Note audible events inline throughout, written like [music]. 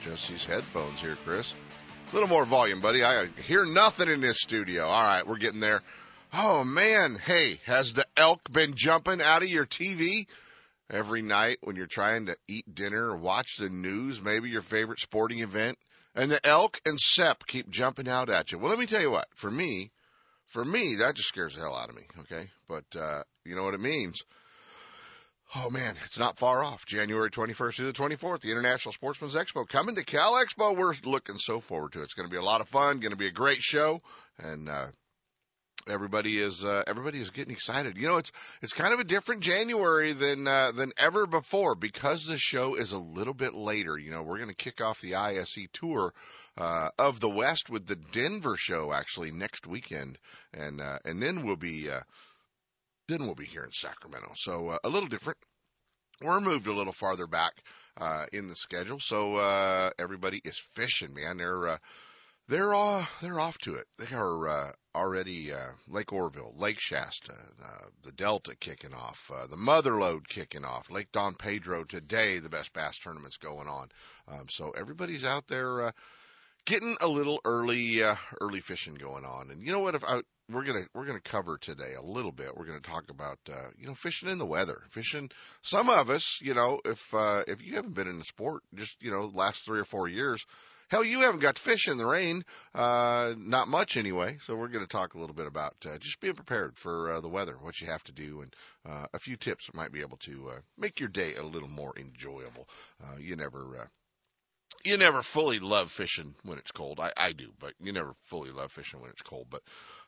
Jesse's headphones here, Chris. A little more volume, buddy. I hear nothing in this studio. All right, we're getting there. Oh man, hey, has the elk been jumping out of your TV? Every night when you're trying to eat dinner or watch the news, maybe your favorite sporting event, and the elk and Sep keep jumping out at you. Well, let me tell you what, for me, for me, that just scares the hell out of me, okay? But, uh, you know what it means? Oh man, it's not far off. January 21st to the 24th, the International Sportsman's Expo coming to Cal Expo. We're looking so forward to it. It's going to be a lot of fun, going to be a great show, and uh, everybody is uh, everybody is getting excited. You know, it's it's kind of a different January than uh, than ever before because the show is a little bit later. You know, we're going to kick off the ISE tour uh, of the West with the Denver show actually next weekend, and uh, and then we'll be. Uh, then we'll be here in Sacramento. So uh, a little different. We're moved a little farther back uh, in the schedule, so uh, everybody is fishing, man. They're uh, they're uh, they're off to it. They are uh, already uh, Lake Oroville, Lake Shasta, uh, the Delta kicking off, uh, the Motherlode kicking off, Lake Don Pedro today. The best bass tournaments going on. Um, so everybody's out there. Uh, Getting a little early, uh, early fishing going on, and you know what? If I, we're gonna we're gonna cover today a little bit. We're gonna talk about uh, you know fishing in the weather, fishing. Some of us, you know, if uh, if you haven't been in the sport just you know last three or four years, hell, you haven't got to fish in the rain, uh, not much anyway. So we're gonna talk a little bit about uh, just being prepared for uh, the weather, what you have to do, and uh, a few tips that might be able to uh, make your day a little more enjoyable. Uh, you never. Uh, you never fully love fishing when it's cold. I, I do, but you never fully love fishing when it's cold. But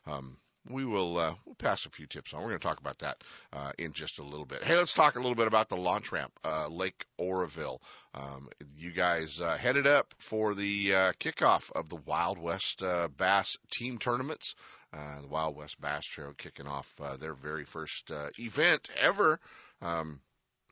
um, we will uh, we'll pass a few tips on. We're going to talk about that uh, in just a little bit. Hey, let's talk a little bit about the launch ramp, uh, Lake Oroville. Um, you guys uh, headed up for the uh, kickoff of the Wild West uh, Bass Team Tournaments. Uh, the Wild West Bass Trail kicking off their very first uh, event ever um,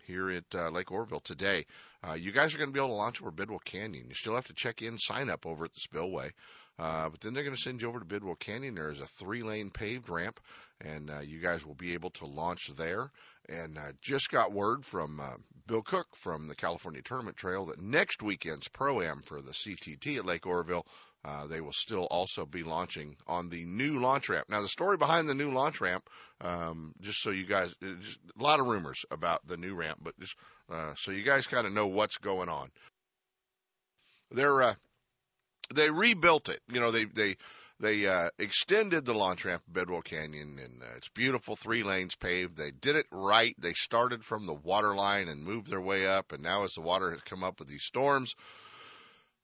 here at Lake Oroville today. Uh, you guys are going to be able to launch over Bidwell Canyon. You still have to check in, sign up over at the Spillway. Uh, but then they're going to send you over to Bidwell Canyon. There is a three lane paved ramp, and uh, you guys will be able to launch there. And uh, just got word from uh, Bill Cook from the California Tournament Trail that next weekend's Pro Am for the CTT at Lake Oroville, uh, they will still also be launching on the new launch ramp. Now, the story behind the new launch ramp, um, just so you guys, just a lot of rumors about the new ramp, but just uh, so you guys kind of know what's going on. They're uh, they rebuilt it. You know, they they they uh, extended the launch ramp at Bidwell Canyon, and uh, it's beautiful, three lanes paved. They did it right. They started from the water line and moved their way up, and now as the water has come up with these storms,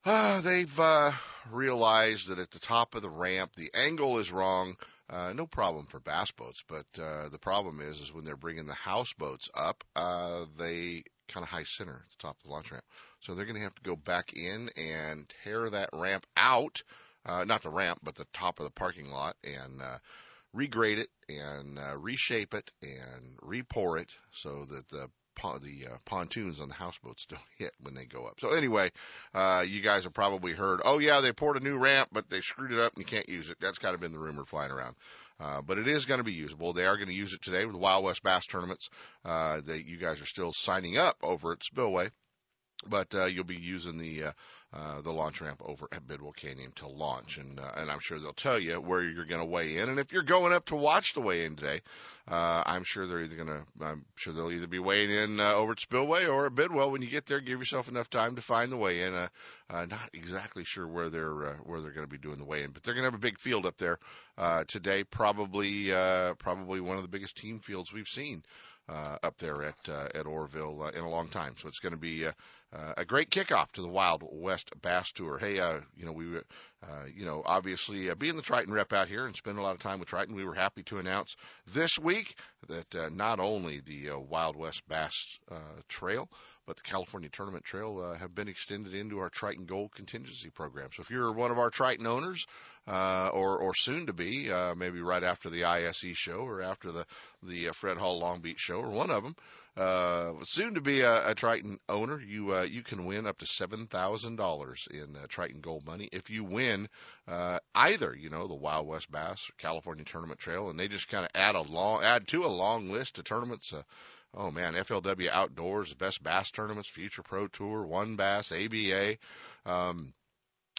uh, they've uh, realized that at the top of the ramp, the angle is wrong. Uh, no problem for bass boats, but uh, the problem is, is when they're bringing the houseboats up, uh, they kind of high center at the top of the launch ramp. So they're going to have to go back in and tear that ramp out, uh, not the ramp, but the top of the parking lot, and uh, regrade it and uh, reshape it and repour it so that the the uh, pontoons on the houseboats [laughs] don't hit when they go up. So anyway, uh, you guys have probably heard, oh yeah, they poured a new ramp, but they screwed it up and you can't use it. That's kind of been the rumor flying around. Uh, but it is going to be usable. They are going to use it today with the Wild West Bass tournaments. Uh, that you guys are still signing up over at Spillway but uh, you'll be using the uh, uh, the launch ramp over at Bidwell Canyon to launch, and uh, and I'm sure they'll tell you where you're going to weigh in, and if you're going up to watch the weigh in today, uh, I'm sure they're either going to I'm sure they'll either be weighing in uh, over at Spillway or at Bidwell. When you get there, give yourself enough time to find the weigh in. Not exactly sure where they're where they're going to be doing the weigh in, but they're going to have a big field up there uh, today. Probably uh, probably one of the biggest team fields we've seen. Uh, up there at at Oroville uh, in a long time, so it's going to be uh, a great kickoff to the Wild West Bass Tour. Hey, uh, you know, we uh, you know, obviously uh, being the Triton rep out here and spending a lot of time with Triton, we were happy to announce this week that uh, not only the uh, Wild West Bass uh, Trail, but the California Tournament Trail uh, have been extended into our Triton Gold contingency program. So if you're one of our Triton owners, uh, or or soon to be, uh, maybe right after the ISE show or after the the uh, Fred Hall Long Beach show or one of them, uh, soon to be a, a Triton owner, you uh, you can win up to seven thousand dollars in uh, Triton Gold money if you win uh, either, you know, the Wild West Bass or California Tournament Trail, and they just kind of add a long add to a long list of tournaments. Uh, oh man, FLW Outdoors, the best bass tournaments, Future Pro Tour, WON Bass, ABA. Um,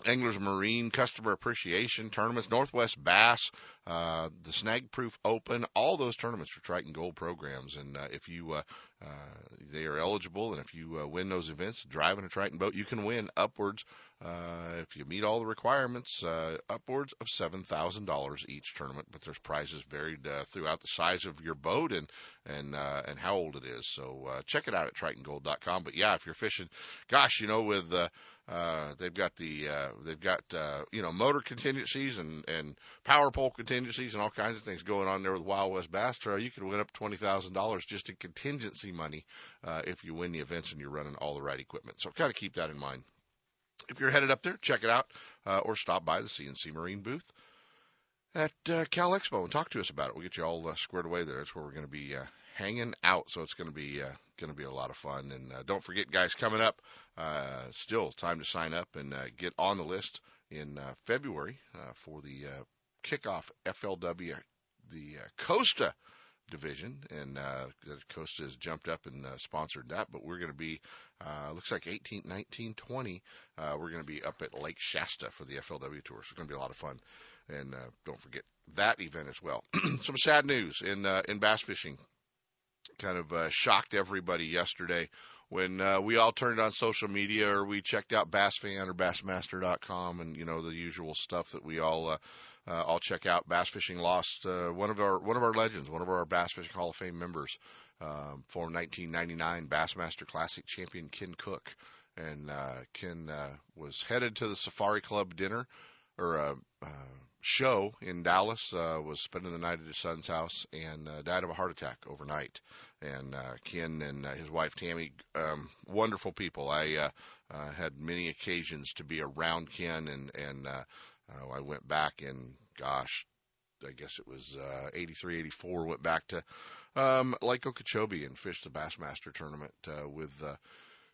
Anglers Marine Customer Appreciation Tournaments, Northwest Bass, uh, the Snag Proof Open, all those tournaments are Triton Gold programs. And uh, if you uh, uh, they are eligible, and if you uh, win those events, driving a Triton boat, you can win upwards uh, if you meet all the requirements, uh, upwards of seven thousand dollars each tournament. But there's prizes varied uh, throughout the size of your boat and and uh, and how old it is. So uh, check it out at TritonGold.com. But yeah, if you're fishing, gosh, you know, with uh, uh, they've got the uh, they've got uh, you know motor contingencies and and power pole contingencies and all kinds of things going on there with Wild West Bass Trail. You can win up twenty thousand dollars just in contingency money uh, if you win the events and you're running all the right equipment. So kind of keep that in mind. If you're headed up there, check it out uh, or stop by the CNC Marine booth at uh, Cal Expo and talk to us about it. We'll get you all uh, squared away there. That's where we're going to be uh, hanging out. So it's going to be uh, going to be a lot of fun. And uh, don't forget, guys, coming up, uh, still time to sign up and uh, get on the list in uh, February uh, for the uh, kickoff FLW, the uh, Costa division, and uh, Costa has jumped up and uh, sponsored that. But we're going to be, uh, looks like 18, 19, 20. Uh, we're going to be up at Lake Shasta for the FLW tour. So it's going to be a lot of fun. And uh, don't forget that event as well. [clears throat] Some sad news in uh, in bass fishing. Kind of uh, shocked everybody yesterday when uh, we all turned on social media or we checked out BassFan or Bassmaster.com and you know the usual stuff that we all uh, uh, all check out. Bass fishing lost uh, one of our one of our legends, one of our Bass Fishing Hall of Fame members, um, from 1999 Bassmaster Classic champion Ken Cook, and uh, Ken uh, was headed to the Safari Club dinner or uh, uh, show in Dallas. Uh, was spending the night at his son's house and uh, died of a heart attack overnight. And uh, Ken and uh, his wife Tammy, um, wonderful people. I uh, uh, had many occasions to be around Ken, and and uh, uh, I went back and gosh, I guess it was uh, 83, 84. Went back to um, Lake Okeechobee and fished the Bassmaster tournament uh, with uh,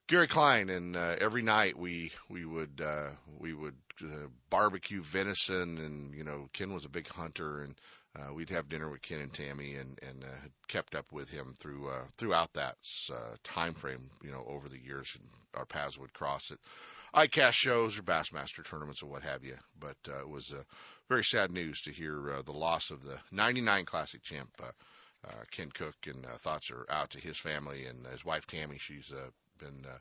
Gary Klein, and uh, every night we we would uh, we would uh, barbecue venison, and you know Ken was a big hunter, and uh, we'd have dinner with Ken and Tammy, and and uh, kept up with him through uh, throughout that uh, time frame, you know, over the years, our paths would cross at ICAST shows or Bassmaster tournaments or what have you. But uh, it was uh, very sad news to hear uh, the loss of the '99 Classic champ. Uh, uh, Ken Cook and uh, thoughts are out to his family and his wife Tammy. She's uh, been uh,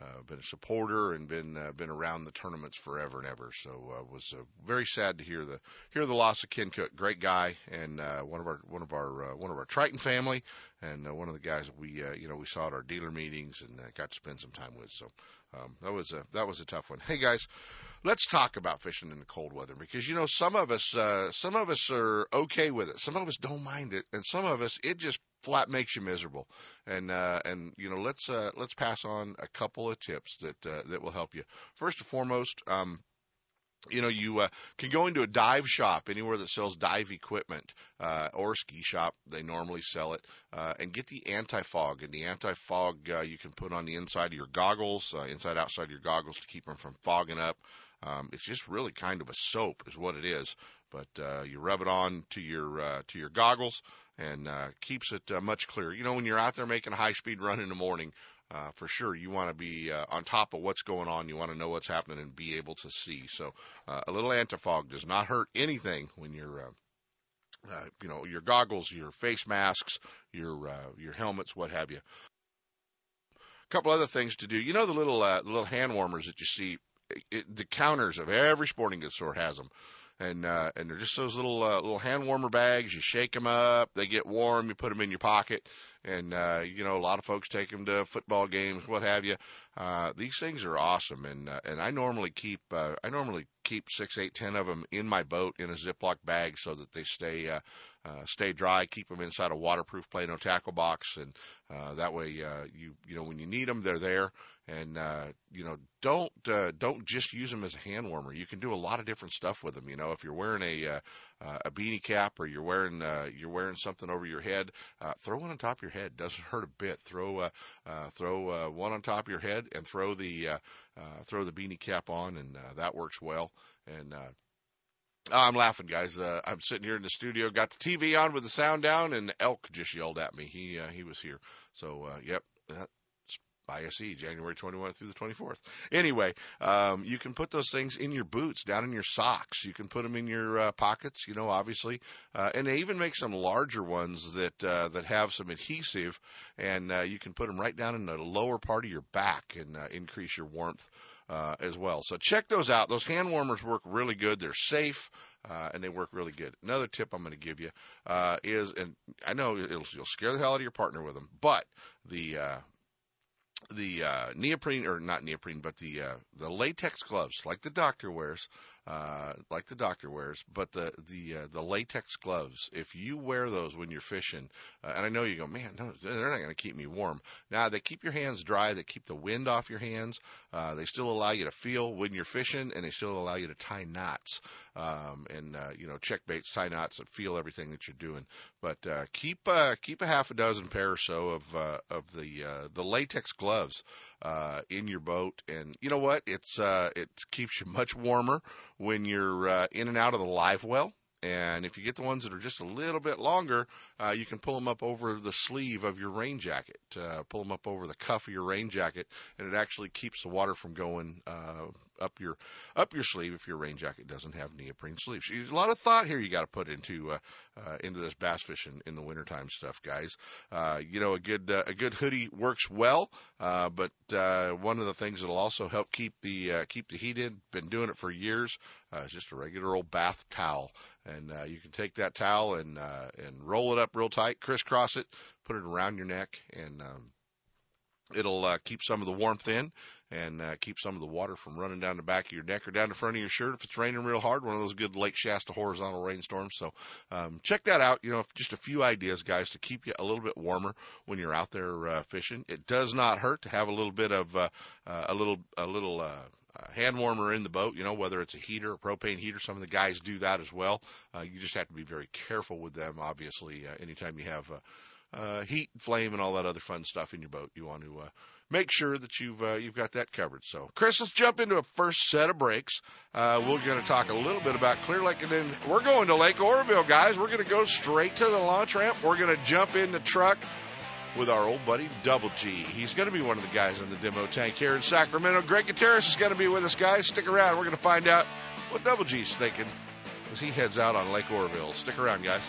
uh, been a supporter and been uh, been around the tournaments forever and ever. So uh, was uh, very sad to hear the hear the loss of Ken Cook. Great guy and uh, one of our one of our uh, one of our Triton family and uh, one of the guys we uh, you know we saw at our dealer meetings and uh, got to spend some time with. So um, that was a that was a tough one. Hey guys, let's talk about fishing in the cold weather because you know some of us uh, some of us are okay with it, some of us don't mind it, and some of us it just flat makes you miserable. And uh, and you know let's uh, let's pass on a couple of tips that uh, that will help you. First and foremost. Um, you know, you uh, can go into a dive shop anywhere that sells dive equipment uh, or ski shop. They normally sell it uh, and get the anti-fog. And the anti-fog uh, you can put on the inside of your goggles, uh, inside outside of your goggles to keep them from fogging up. Um, it's just really kind of a soap, is what it is. But uh, you rub it on to your uh, to your goggles and uh, keeps it uh, much clearer. You know, when you're out there making a high speed run in the morning, uh, for sure you want to be uh, on top of what's going on. You want to know what's happening and be able to see. So uh, a little anti-fog does not hurt anything when you're, uh, uh, you know, your goggles, your face masks, your uh, your helmets, what have you. A couple other things to do. You know the little uh, little hand warmers that you see. It, the counters of every sporting goods store has them and uh, and they're just those little uh, little hand warmer bags. You shake them up, they get warm. You put them in your pocket, and uh, you know a lot of folks take them to football games, what have you. Uh, these things are awesome, and uh, and I normally keep uh, I normally keep six, eight, ten of them in my boat in a Ziploc bag so that they stay uh, uh, stay dry. Keep them inside a waterproof Plano tackle box, and uh, that way uh, you you know when you need them, they're there. And uh, you know, don't uh, don't just use them as a hand warmer. You can do a lot of different stuff with them. You know, if you're wearing a uh, uh, a beanie cap or you're wearing uh, you're wearing something over your head, uh, throw one on top of your head. Doesn't [laughs] hurt a bit. Throw uh, uh, throw uh, one on top of your head and throw the uh, uh, throw the beanie cap on, and uh, that works well. And uh, oh, I'm laughing, guys. Uh, I'm sitting here in the studio, got the TV on with the sound down, and Elk just yelled at me. He uh, he was here. So uh, yep, that, ISE, January 21 through the 24th. Anyway, um, you can put those things in your boots, down in your socks. You can put them in your uh, pockets, you know, obviously. Uh, and they even make some larger ones that uh, that have some adhesive, and you can put them right down in the lower part of your back and increase your warmth. Uh, as well. So check those out. Those hand warmers work really good. They're safe. Uh, and they work really good. Another tip I'm going to give you uh, is, and I know it'll, you'll scare the hell out of your partner with them, but the uh, the uh, neoprene or not neoprene, but the uh, the latex gloves, like the doctor wears, uh, like the doctor wears, but the the uh, the latex gloves. If you wear those when you're fishing, uh, and I know you go, man, no, they're not going to keep me warm. Now they keep your hands dry. They keep the wind off your hands. Uh, they still allow you to feel when you're fishing, and they still allow you to tie knots um, and uh, you know check baits, tie knots, and feel everything that you're doing. But uh, keep uh, keep a half a dozen pair or so of uh, of the uh, the latex gloves uh, in your boat, and you know what? It's uh, it keeps you much warmer when you're uh, in and out of the live well. And if you get the ones that are just a little bit longer, uh, you can pull them up over the sleeve of your rain jacket, uh, pull them up over the cuff of your rain jacket, and it actually keeps the water from going uh, up your up your sleeve if your rain jacket doesn't have neoprene sleeves. There's a lot of thought here you got to put into uh, uh, into this bass fishing in the wintertime stuff, guys. Uh, you know, a good uh, a good hoodie works well, uh, but uh, one of the things that'll also help keep the uh, keep the heat in. Been doing it for years. Uh, it's just a regular old bath towel, and uh, you can take that towel and uh, and roll it up real tight, crisscross it, put it around your neck, and um, it'll uh, keep some of the warmth in and uh, keep some of the water from running down the back of your neck or down the front of your shirt if it's raining real hard. One of those good Lake Shasta horizontal rainstorms. So um, check that out. You know, just a few ideas, guys, to keep you a little bit warmer when you're out there uh, fishing. It does not hurt to have a little bit of uh, uh, a little a little. Uh, uh, hand warmer in the boat, you know, whether it's a heater, a propane heater, some of the guys do that as well. Uh, you just have to be very careful with them, obviously, uh, anytime you have uh, uh, heat, flame, and all that other fun stuff in your boat. You want to uh, make sure that you've uh, you've got that covered. So, Chris, let's jump into a first set of breaks. Uh, we're going to talk a little bit about Clear Lake, and then we're going to Lake Oroville, guys. We're going to go straight to the launch ramp. We're going to jump in the truck with our old buddy Double G. He's going to be one of the guys in the demo tank here in Sacramento. Greg Gutierrez is going to be with us, guys. Stick around. We're going to find out what Double G's thinking as he heads out on Lake Oroville. Stick around, guys.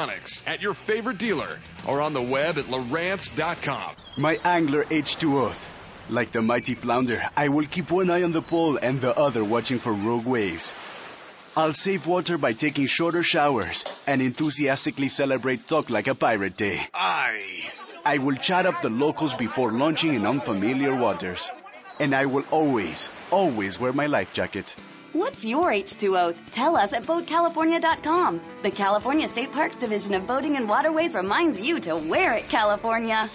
at your favorite dealer or on the web at Lowrance.com. My angler H2O. Like the mighty flounder, I will keep one eye on the pole and the other watching for rogue waves. I'll save water by taking shorter showers and enthusiastically celebrate Talk Like a Pirate Day. I. I will chat up the locals before launching in unfamiliar waters. And I will always, always wear my life jacket. What's your H2O? Tell us at BoatCalifornia.com. The California State Parks Division of Boating and Waterways reminds you to wear it, California.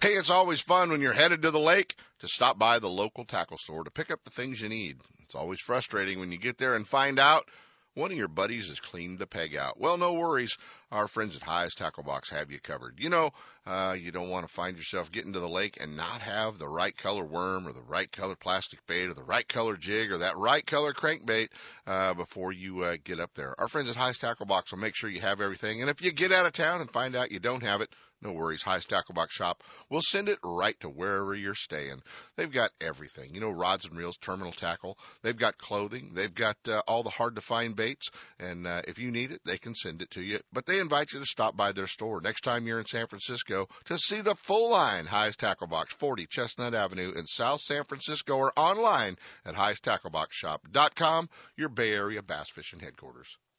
Hey, it's always fun when you're headed to the lake to stop by the local tackle store to pick up the things you need. It's always frustrating when you get there and find out one of your buddies has cleaned the peg out. Well, no worries. Our friends at Hi's Tackle Box have you covered. You know, uh, you don't want to find yourself getting to the lake and not have the right color worm or the right color plastic bait or the right color jig or that right color crankbait uh, before you uh, get up there. Our friends at Hi's Tackle Box will make sure you have everything. And if you get out of town and find out you don't have it, no worries. Hi's Tackle Box Shop will send it right to wherever you're staying. They've got everything. You know, rods and reels, terminal tackle. They've got clothing. They've got uh, all the hard to find baits. And uh, if you need it, they can send it to you. But they invite you to stop by their store next time you're in San Francisco to see the full line Hi's Tackle Box, 40 Chestnut Avenue in South San Francisco or online at highesttackleboxshop.com, your Bay Area bass fishing headquarters.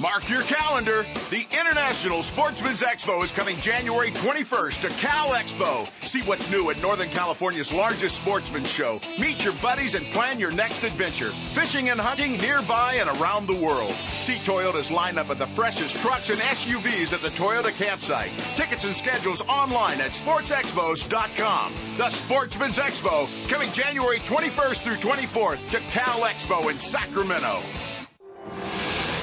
Mark your calendar. The International Sportsman's Expo is coming January 21st to Cal Expo. See what's new at Northern California's largest sportsman's show. Meet your buddies and plan your next adventure. Fishing and hunting nearby and around the world. See Toyota's lineup of the freshest trucks and SUVs at the Toyota campsite. Tickets and schedules online at sportsexpos.com. The Sportsman's Expo coming January 21st through 24th to Cal Expo in Sacramento.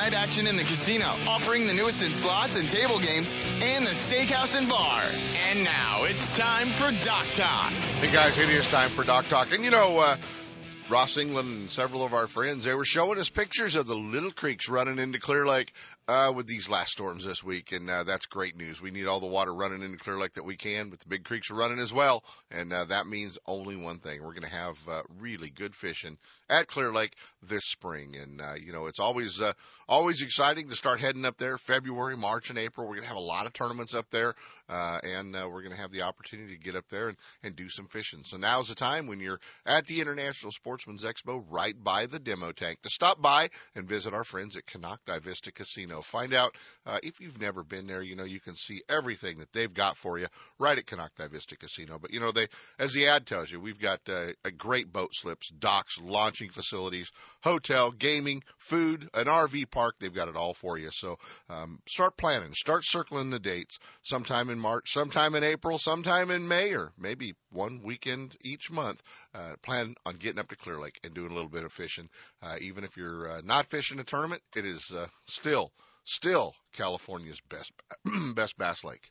night action in the casino, offering the newest in slots and table games, and the steakhouse and bar. And now it's time for Dock Talk. Hey guys, it is time for Dock Talk. And you know, uh, Ross England and several of our friends, they were showing us pictures of the little creeks running into Clear Lake uh, with these last storms this week, and uh, that's great news. We need all the water running into Clear Lake that we can, but the big creeks are running as well, and uh, that means only one thing: we're going to have uh, really good fishing at Clear Lake this spring. And uh, you know, it's always uh, always exciting to start heading up there. February, March, and April, we're going to have a lot of tournaments up there, uh, and uh, we're going to have the opportunity to get up there and, and do some fishing. So now's the time when you're at the International Sportsman's Expo, right by the demo tank, to stop by and visit our friends at Konocti Vista Casino. Find out uh, if you've never been there. You know, you can see everything that they've got for you right at Konocti Vista Casino. But you know, they as the ad tells you, we've got uh, a great boat slips, docks, launching facilities, hotel, gaming, food, an RV park. They've got it all for you. So um, start planning, start circling the dates. Sometime in March, sometime in April, sometime in May, or maybe one weekend each month. Uh, plan on getting up to Clear Lake and doing a little bit of fishing. Uh, even if you're uh, not fishing a tournament, it is uh, still still California's best [clears throat] best bass lake.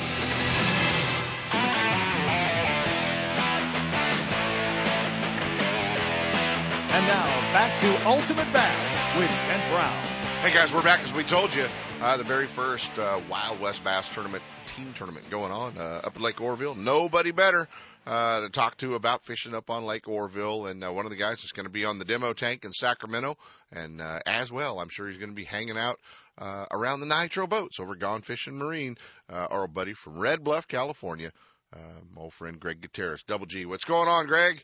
And now back to Ultimate Bass with Kent Brown. Hey guys, we're back as we told you. Uh, the very first uh, Wild West Bass tournament, team tournament going on uh, up at Lake Oroville. Nobody better uh, to talk to about fishing up on Lake Oroville. And uh, one of the guys is going to be on the demo tank in Sacramento. And uh, as well, I'm sure he's going to be hanging out uh, around the Nitro boats over Gone Fishing Marine. Uh, our buddy from Red Bluff, California, uh, my old friend Greg Gutierrez. Double G. What's going on, Greg?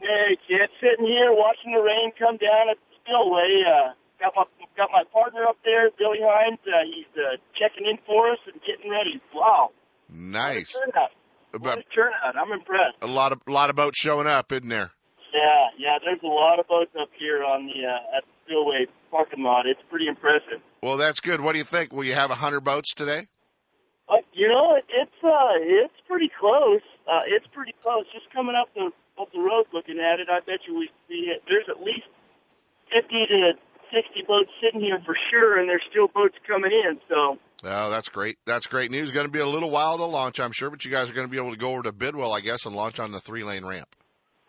Hey, kid, sitting here watching the rain come down at the spillway. Uh, got my got my partner up there, Billy Hines. Uh, he's uh, checking in for us and getting ready. Wow, Nice. what a turnout! What a turnout! I'm impressed. a lot of a lot of boats showing up, isn't there? Yeah, yeah. There's a lot of boats up here on the uh, at the spillway parking lot. It's pretty impressive. Well, that's good. What do you think? Will you have a hundred boats today? Uh, you know, it, it's uh, it's pretty close. Uh, it's pretty close. Just coming up the up the road, looking at it, I bet you we see it. There's at least fifty to sixty boats sitting here for sure, and there's still boats coming in. So Oh, that's great. That's great news. Going to be a little while to launch, I'm sure, but you guys are going to be able to go over to Bidwell, I guess, and launch on the three lane ramp.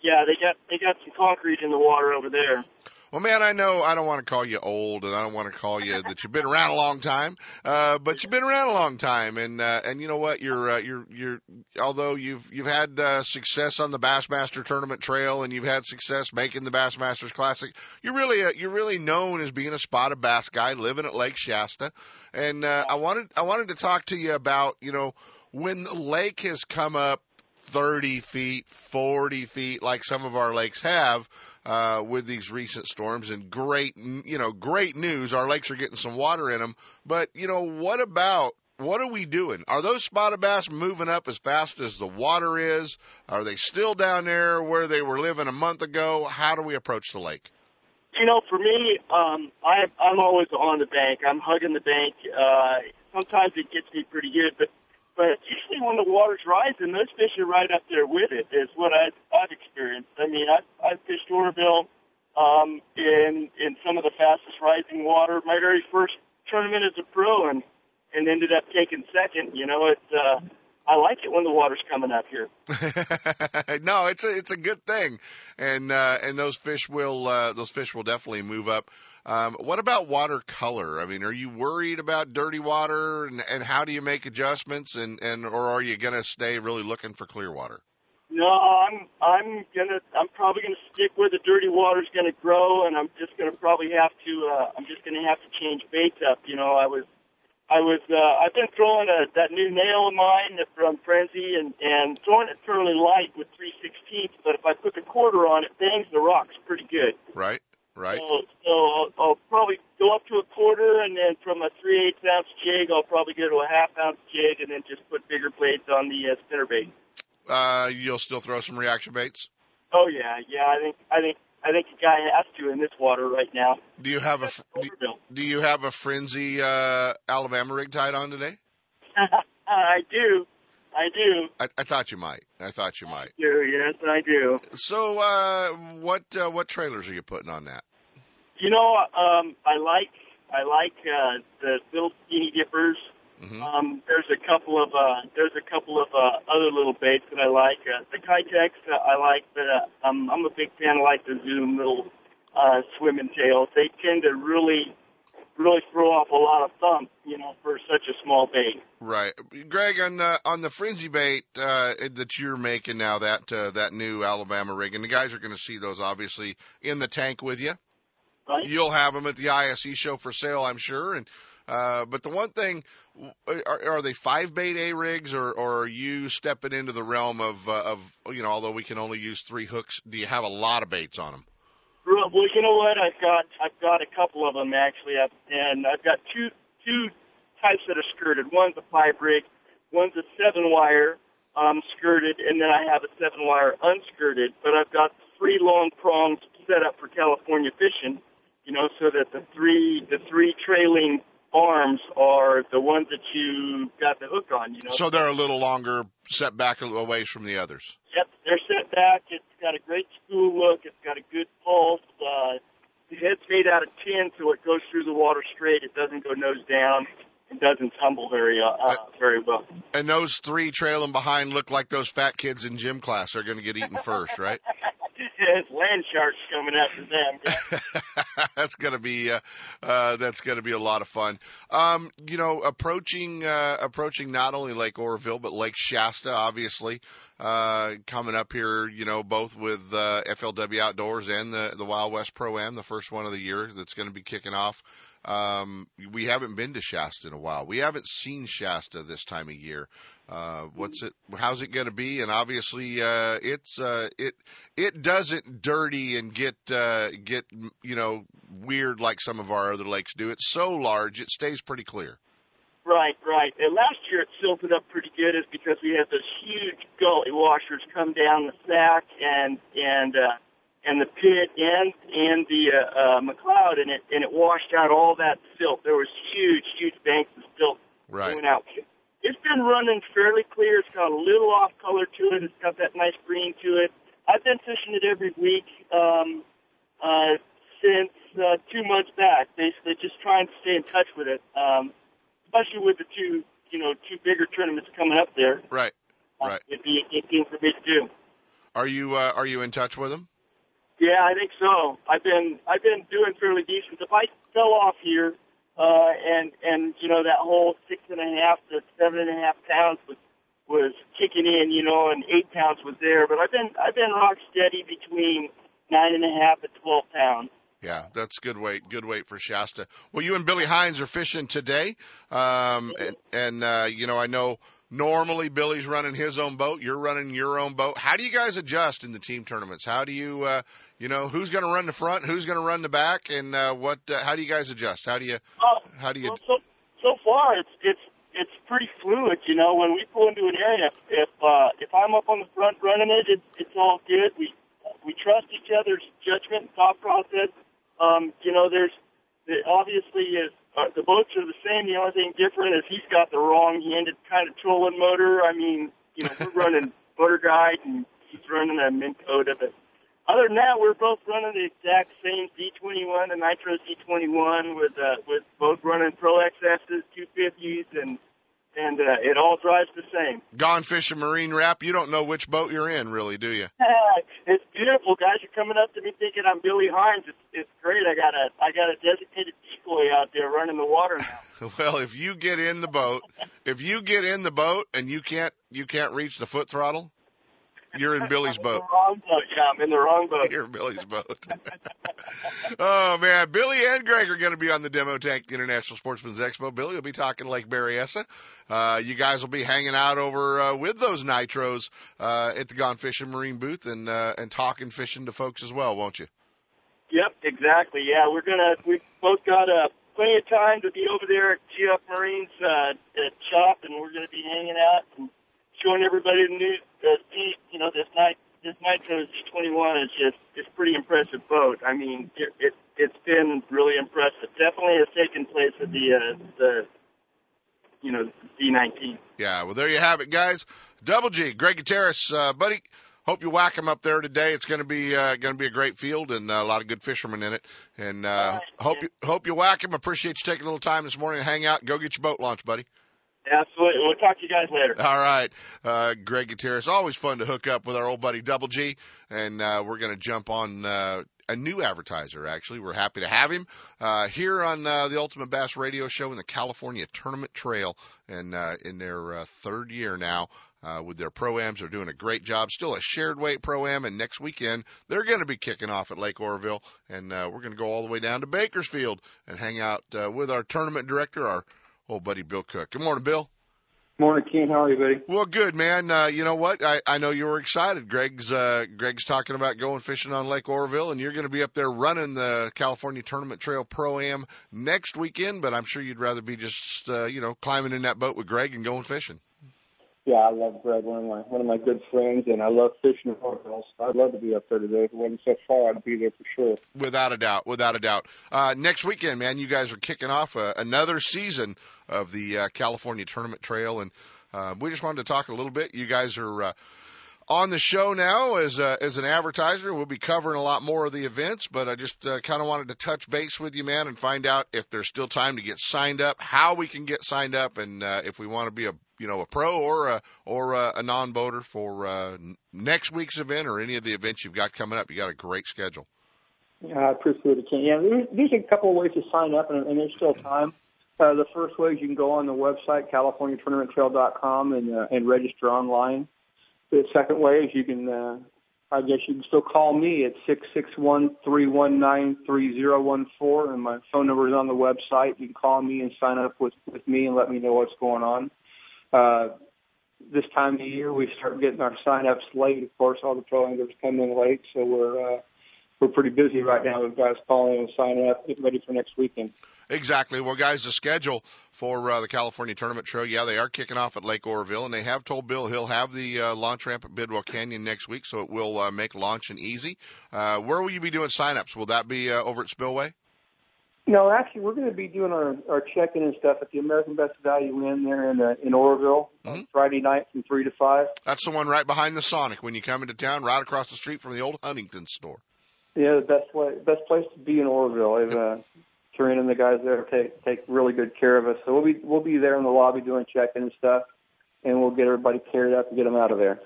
yeah, they got they got some concrete in the water over there. Well, man, I know I don't want to call you old, and I don't want to call you that you've been around a long time, uh, but you've been around a long time, and uh, and you know what? You're uh, you're you're although you've you've had uh, success on the Bassmaster Tournament Trail, and you've had success making the Bassmasters Classic. You're really uh, you're really known as being a spotted bass guy living at Lake Shasta, and uh, I wanted I wanted to talk to you about you know when the lake has come up 30 feet, 40 feet, like some of our lakes have uh, with these recent storms. And great, you know, great news. Our lakes are getting some water in them. But, you know, what about, what are we doing? Are those spotted bass moving up as fast as the water is? Are they still down there where they were living a month ago? How do we approach the lake? You know, for me, um, I I'm always on the bank. I'm hugging the bank. Uh, sometimes it gets me pretty good, but but usually when the water's rising, those fish are right up there with it. Is what I I've experienced. I mean, I I fished Oroville um, in in some of the fastest rising water. My very first tournament as a pro, and and ended up taking second. You know, it. Uh, I like it when the water's coming up here. [laughs] no, it's a it's a good thing, and uh, and those fish will uh, those fish will definitely move up. Um, what about water color? I mean, are you worried about dirty water, and, and how do you make adjustments, and and or are you gonna stay really looking for clear water? No, I'm I'm gonna I'm probably gonna stick where the dirty water's gonna grow, and I'm just gonna probably have to uh, I'm just gonna have to change baits up. You know, I was I was uh, I've been throwing a, that new nail of mine from Frenzy and and throwing it fairly light with three sixteenths, but if I put the quarter on, it bangs the rocks pretty good. Right, right. So, so I'll, I'll probably go up to a quarter, and then from a three eighths ounce jig, I'll probably go to a half ounce jig, and then just put bigger blades on the uh, spinner bait. Uh, you'll still throw some reaction baits. Oh yeah, yeah. I think I think I think a guy has to in this water right now. Do you have a fr- do, do you have a frenzy uh, Alabama rig tied on today? [laughs] I do, I do, I, I thought you might. I thought you might. do. Yes, I do. So, uh, what uh, what trailers are you putting on that? You know, um, I like I like uh, the little skinny dippers. hmm Um, there's a couple of uh, there's a couple of uh, other little baits that I like. Uh, the Kitex uh, I like, but uh, I'm I'm a big fan of like the Zoom little uh, swimming tails. They tend to really really throw off a lot of thump, you know, for such a small bait. Right, Greg. On uh, on the frenzy bait uh, that you're making now, that uh, that new Alabama rig, and the guys are going to see those obviously in the tank with you. Right? You'll have them at the ISE show for sale, I'm sure. And uh, but the one thing, are, are they five bait A rigs, or, or are you stepping into the realm of uh, of you know, although we can only use three hooks, do you have a lot of baits on them? Well, you know what? I've got I've got a couple of them actually, I've, and I've got two two types that are skirted. One's a five rig, one's a seven wire. um, skirted, and then I have a seven wire unskirted. But I've got three long prongs set up for California fishing, you know, so that the three the three trailing arms are the ones that you got the hook on, you know. So they're a little longer, set back a little ways from the others. Yep, they're set back. It's got a great school look. It's got a good pulse. Uh, the head's made out of tin, so it goes through the water straight. It doesn't go nose down. It doesn't tumble very uh, uh, very well. And those three trailing behind look like those fat kids in gym class are going to get eaten first, right? [laughs] it's land sharks coming after them. [laughs] that's gonna be uh, uh, that's gonna be a lot of fun. Um, you know, approaching uh, approaching not only Lake Oroville but Lake Shasta, obviously uh, coming up here. You know, both with uh, FLW Outdoors and the the Wild West Pro Am, the first one of the year that's going to be kicking off. Um, we haven't been to Shasta in a while. We haven't seen Shasta this time of year. Uh, what's it? How's it going to be? And obviously, uh, it's uh, it it doesn't dirty and get uh, get you know weird like some of our other lakes do. It's so large, it stays pretty clear. Right, right. And last year it silted up pretty good, is because we had those huge gully washers come down the Sac and and uh, and the pit and and the uh, uh, McCloud, and it and it washed out all that silt. There was huge, huge banks of silt Right. going out. It's been running fairly clear. It's got a little off color to it. It's got that nice green to it. I've been fishing it every week um, uh, since uh, two months back. Basically, just trying to stay in touch with it, um, especially with the two, you know, two bigger tournaments coming up there. Right. Uh, Right. It'd be a good thing for me to do. Are you uh, are you in touch with them? Yeah, I think so. I've been I've been doing fairly decent. If I fell off here, uh, and and you know that whole six and a half to seven and a half pounds was was kicking in, you know, and eight pounds was there. But I've been I've been rock steady between nine and a half and twelve pounds. Yeah, that's good weight. Good weight for Shasta. Well, you and Billy Hines are fishing today, um, and, and uh, you know I know normally Billy's running his own boat. You're running your own boat. How do you guys adjust in the team tournaments? How do you, uh, you know, who's going to run the front, who's going to run the back, and uh, what? Uh, how do you guys adjust? How do you? Oh, How do you? well, so so far it's it's it's pretty fluid. You know, when we pull into an area, if uh, if I'm up on the front running it, it's it's all good. We we trust each other's judgment and thought process. Um, you know, there's the, obviously is uh, the boats are the same. The only thing different is he's got the wrong-handed kind of trolling motor. I mean, you know, we're running [laughs] motor guide and he's running a Minn Kota, but other than that, we're both running the exact same D21, the Nitro D21, with uh, with both running Pro XSs, 250s, and and uh, it all drives the same. Gone fishing marine wrap. You don't know which boat you're in, really, do you? [laughs] it's beautiful. Guys You're coming up to me thinking I'm Billy Hines. It's it's great. I got a I got a designated decoy out there running the water now. [laughs] Well, if you get in the boat, if you get in the boat and you can't you can't reach the foot throttle, you're in Billy's [laughs] boat. Wrong boat. Yeah, I'm in the wrong boat. You're in Billy's boat. [laughs] oh man, Billy and Greg are going to be on the Demo Tank International Sportsman's Expo. Billy will be talking Lake Berryessa. Uh, you guys will be hanging out over uh, with those nitros uh, at the Gone Fishing Marine booth and uh, and talking fishing to folks as well, won't you? Yep, exactly. Yeah, we're gonna we both got uh, plenty of time to be over there at GF Marines uh, at shop, and we're gonna be hanging out and showing everybody the new 71 is just it's pretty impressive boat. I mean, it, it it's been really impressive. Definitely has taken place with the uh, the you know D19. Yeah, well there you have it, guys. Double G, Greg Gutierrez, uh, buddy. Hope you whack him up there today. It's going to be uh, going to be a great field and uh, a lot of good fishermen in it. And uh, right, hope you hope you whack him. Appreciate you taking a little time this morning to hang out. Go get your boat launch, buddy. Absolutely. We'll talk to you guys later. All right, uh, Greg Gutierrez. Always fun to hook up with our old buddy Double G, and uh, we're going to jump on uh, a new advertiser. Actually, we're happy to have him uh, here on uh, the Ultimate Bass Radio Show in the California Tournament Trail, and uh, in their uh, third year now. Uh, with their pro-ams, they're doing a great job. Still a shared weight pro-am, and next weekend they're going to be kicking off at Lake Oroville, and uh, we're going to go all the way down to Bakersfield and hang out uh, with our tournament director, our old buddy Bill Cook. Good morning, Bill. Morning, Ken. How are you, buddy? Well, good, man. Uh, you know what? I, I know you were excited. Greg's uh, Greg's talking about going fishing on Lake Oroville, and you're going to be up there running the California Tournament Trail Pro Am next weekend. But I'm sure you'd rather be just uh, you know climbing in that boat with Greg and going fishing. Yeah, I love Greg, one of my one of my good friends, and I love fishing in So I'd love to be up there today. If it wasn't so far, I'd be there for sure. Without a doubt, without a doubt. Uh, next weekend, man, you guys are kicking off uh, another season of the uh, California Tournament Trail, and uh, we just wanted to talk a little bit. You guys are uh, on the show now as uh, as an advertiser. We'll be covering a lot more of the events, but I just uh, kind of wanted to touch base with you, man, and find out if there's still time to get signed up, how we can get signed up, and uh, if we want to be a you know a pro or a or a, a non-boater for uh, next week's event or any of the events you've got coming up. You got a great schedule. Yeah, I appreciate it, Kent. Yeah, there's, there's a couple of ways to sign up, and, and there's still time. Uh, the first way is you can go on the website CaliforniaTournamentTrail.com and uh, and register online. The second way is you can, uh, I guess you can still call me at six six one three one nine three zero one four, and my phone number is on the website. You can call me and sign up with with me and let me know what's going on. Uh, this time of year, we start getting our sign-ups late. Of course, all the pro anglers come in late, so we're uh, we're pretty busy right now with guys calling and signing up, getting ready for next weekend. Exactly. Well, guys, the schedule for uh, the California Tournament Trail, yeah, they are kicking off at Lake Oroville, and they have told Bill he'll have the uh, launch ramp at Bidwell Canyon next week, so it will uh, make launching easy. Uh, where will you be doing sign-ups? Will that be uh, over at Spillway? No, actually, we're going to be doing our, our check-in and stuff at the American Best Value Inn there in uh, in Oroville mm-hmm. Friday night from three to five. That's the one right behind the Sonic when you come into town, right across the street from the old Huntington store. Yeah, the best way, best place to be in Oroville. I've, uh, Serena and the guys there take take really good care of us. So we'll be we'll be there in the lobby doing check-in and stuff, and we'll get everybody carried up and get them out of there.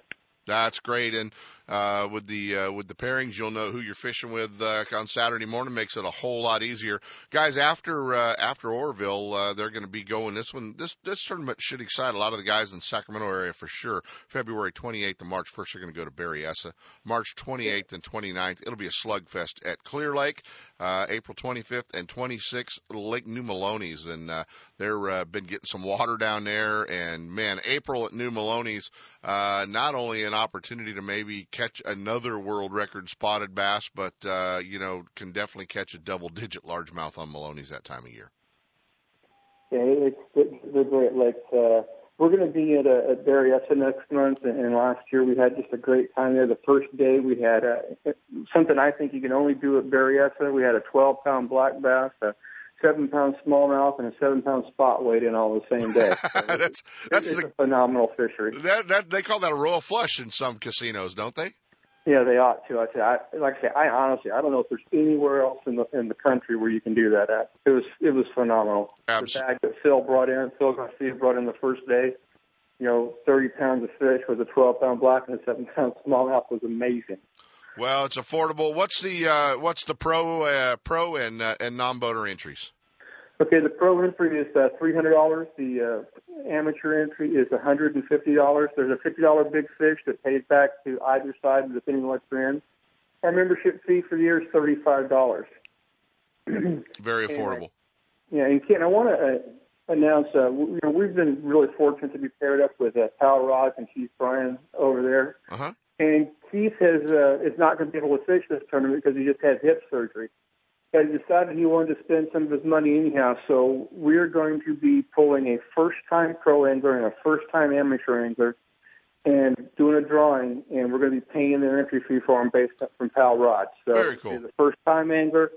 That's great, and uh, with the uh, with the pairings, you'll know who you're fishing with uh, on Saturday morning. Makes it a whole lot easier, guys. After uh, after Oroville, uh, they're going to be going. This one, this this tournament should excite a lot of the guys in the Sacramento area for sure. February 28th and March 1st they're going to go to Berryessa. March 28th and 29th, it'll be a slugfest at Clear Lake. Uh, April 25th and 26th, Lake New Melones, and uh, they're uh, been getting some water down there. And man, April at New Melones, uh, not only an opportunity to maybe catch another world record spotted bass, but uh, you know can definitely catch a double digit largemouth on Melones that time of year. Yeah, it's they're great lakes. Uh, we're going to be at, a, at Berryessa next month, and last year we had just a great time there. The first day we had a, something I think you can only do at Berryessa. We had a 12 pound black bass, seven pound smallmouth and a seven pound spot weight in all the same day. [laughs] So that's that's the, a phenomenal fishery. That that they call that a royal flush in some casinos, don't they? Yeah, they ought to. I say, I, like I say, I honestly, I don't know if there's anywhere else in the in the country where you can do that at. It was it was phenomenal. Absolutely. The bag that Phil brought in, Phil Garcia brought in the first day, you know, 30 pounds of fish with a 12 pound black and a seven pound smallmouth was amazing. Well, it's affordable. What's the uh, what's the pro uh, pro and uh, and non boater entries? Okay, the pro entry is uh, three hundred dollars. The uh, amateur entry is one hundred and fifty dollars. There's a fifty dollar big fish that pays back to either side depending on what you're in. Our membership fee for the year is thirty five dollars. [clears throat] Very affordable. And, yeah, and Kent, I want to uh, announce. Uh, you know, we've been really fortunate to be paired up with uh, Pal Rods and Keith Bryan over there. Uh-huh. And Keith has uh, is not going to be able to fish this tournament because he just had hip surgery but he decided he wanted to spend some of his money anyhow. So we're going to be pulling a first-time pro angler and a first-time amateur angler, and doing a drawing, and we're going to be paying their entry fee for them based from Pal Rods. So Very cool. the first-time angler,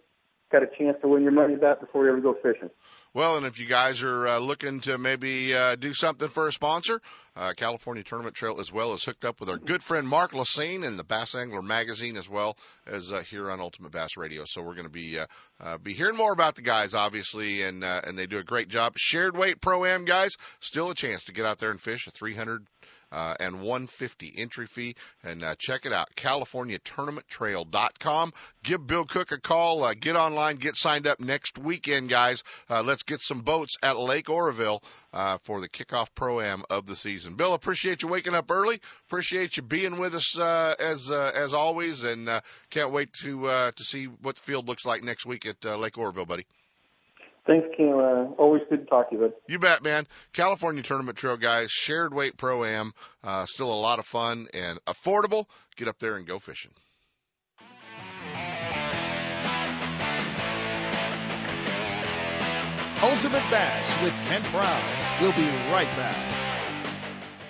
got a chance to win your money back before you ever go fishing. Well, and if you guys are uh, looking to maybe uh, do something for a sponsor, uh, California Tournament Trail as well is hooked up with our good friend Mark Lassagne and the Bass Angler magazine as well as uh, here on Ultimate Bass Radio. So we're going to be uh, uh, be hearing more about the guys, obviously, and uh, and they do a great job. Shared weight pro am guys, still a chance to get out there and fish a 300 uh, and 150 entry fee. And uh, check it out, CaliforniaTournamentTrail.com. Give Bill Cook a call. Uh, get online, get signed up next weekend, guys. Uh, let's get some boats at Lake Oroville uh, for the kickoff pro am of the season. Bill, appreciate you waking up early. Appreciate you being with us uh, as as always, and can't wait to uh, to see what the field looks like next week at Lake Oroville, buddy. Thanks, Kent. Uh, always good to talk to you, bud. You bet, man. California Tournament Trail guys, shared weight pro am, uh, still a lot of fun and affordable. Get up there and go fishing. Ultimate Bass with Kent Brown. We'll be right back.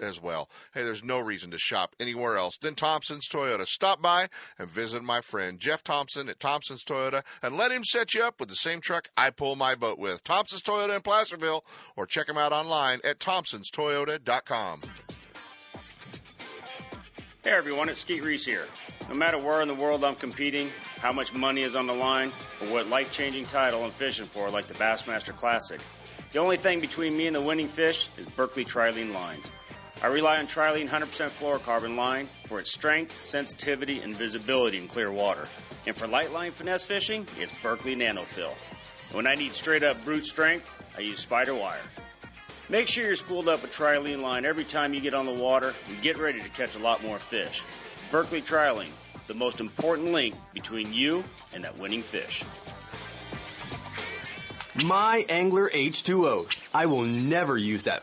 as well. Hey, there's no reason to shop anywhere else than Thompson's Toyota. Stop by and visit my friend Jeff Thompson at Thompson's Toyota and let him set you up with the same truck I pull my boat with. Thompson's Toyota in Placerville or check him out online at thompsonstoyota.com. Hey everyone, it's Skeet Reese here. No matter where in the world I'm competing, how much money is on the line, or what life changing title I'm fishing for, like the Bassmaster Classic, the only thing between me and the winning fish is Berkley Trilene lines. I rely on Trilene 100% fluorocarbon line for its strength, sensitivity, and visibility in clear water. And for light line finesse fishing, it's Berkley NanoFil. When I need straight up brute strength, I use Spider Wire. Make sure you're spooled up with Trilene line every time you get on the water and get ready to catch a lot more fish. Berkley Trilene, the most important link between you and that winning fish. My Angler H2O. I will never use that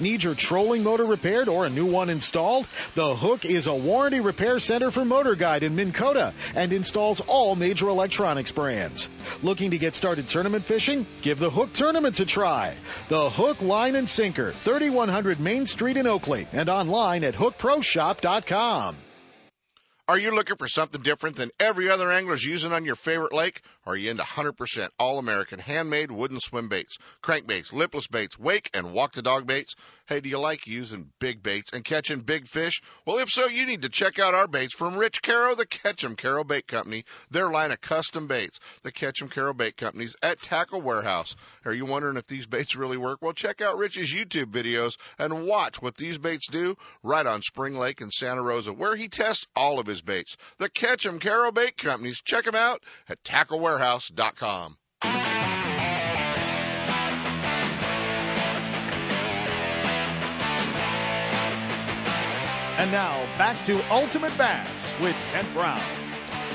Need your trolling motor repaired or a new one installed? The Hook is a warranty repair center for Motor Guide in Minn Kota and installs all major electronics brands. Looking to get started tournament fishing? Give the Hook tournaments a try. The Hook Line and Sinker, 3100 Main Street in Oakley and online at hookproshop.com. Are you looking for something different than every other angler's using on your favorite lake? Are you into 100% all-American handmade wooden swim baits, crankbaits, lipless baits, wake and walk the dog baits? Hey, do you like using big baits and catching big fish? Well, if so, you need to check out our baits from Rich Caro, the Ketchum Caro Bait Company, their line of custom baits, the Ketchum Caro Bait Companies at Tackle Warehouse. Are you wondering if these baits really work? Well, check out Rich's YouTube videos and watch what these baits do right on Spring Lake in Santa Rosa, where he tests all of his baits. The Ketchum Caro Bait Companies. Check them out at And now back to Ultimate Bass with Kent Brown.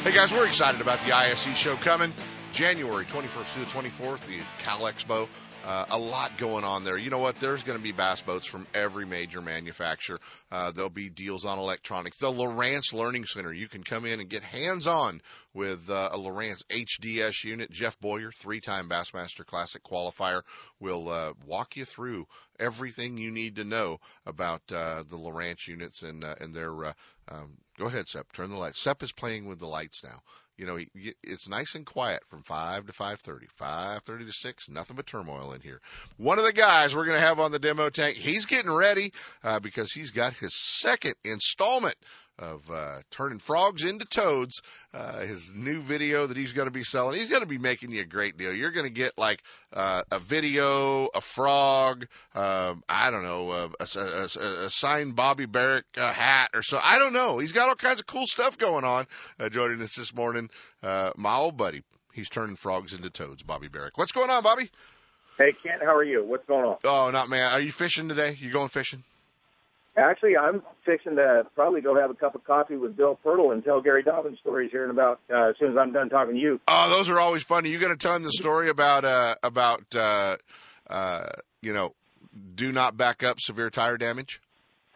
Hey guys, we're excited about the ISE show coming January 21st through the 24th, the Cal Expo. Uh, a lot going on there. You know what? There's going to be bass boats from every major manufacturer. Uh, there'll be deals on electronics. The Lowrance Learning Center. You can come in and get hands-on with uh, a Lowrance HDS unit. Jeff Boyer, three-time Bassmaster Classic qualifier, will uh, walk you through everything you need to know about uh, the Lowrance units and uh, and their. Uh, um, go ahead, Sep. Turn the lights. Sep is playing with the lights now you know, it's nice and quiet from 5 to 5.30, 5.30 to 6, nothing but turmoil in here. One of the guys we're going to have on the demo tank, he's getting ready uh, because he's got his second installment of uh, turning frogs into toads. Uh, his new video that he's going to be selling. He's going to be making you a great deal. You're going to get like uh, a video, a frog, um, I don't know, uh, a, a, a, a signed Bobby Barrack uh, hat or so. I don't know. He's got all kinds of cool stuff going on. Uh, joining us this morning, uh, my old buddy. He's turning frogs into toads, Bobby Barrack. What's going on, Bobby? Hey, Kent, how are you? What's going on? Oh, not man. Are you fishing today? You going fishing? Actually, I'm fixing to probably go have a cup of coffee with Bill Pirtle and tell Gary Dobbins stories here in about uh, as soon as I'm done talking to you. Oh, those are always funny. You going to tell him the story about uh about uh uh you know, do not back up severe tire damage? [laughs]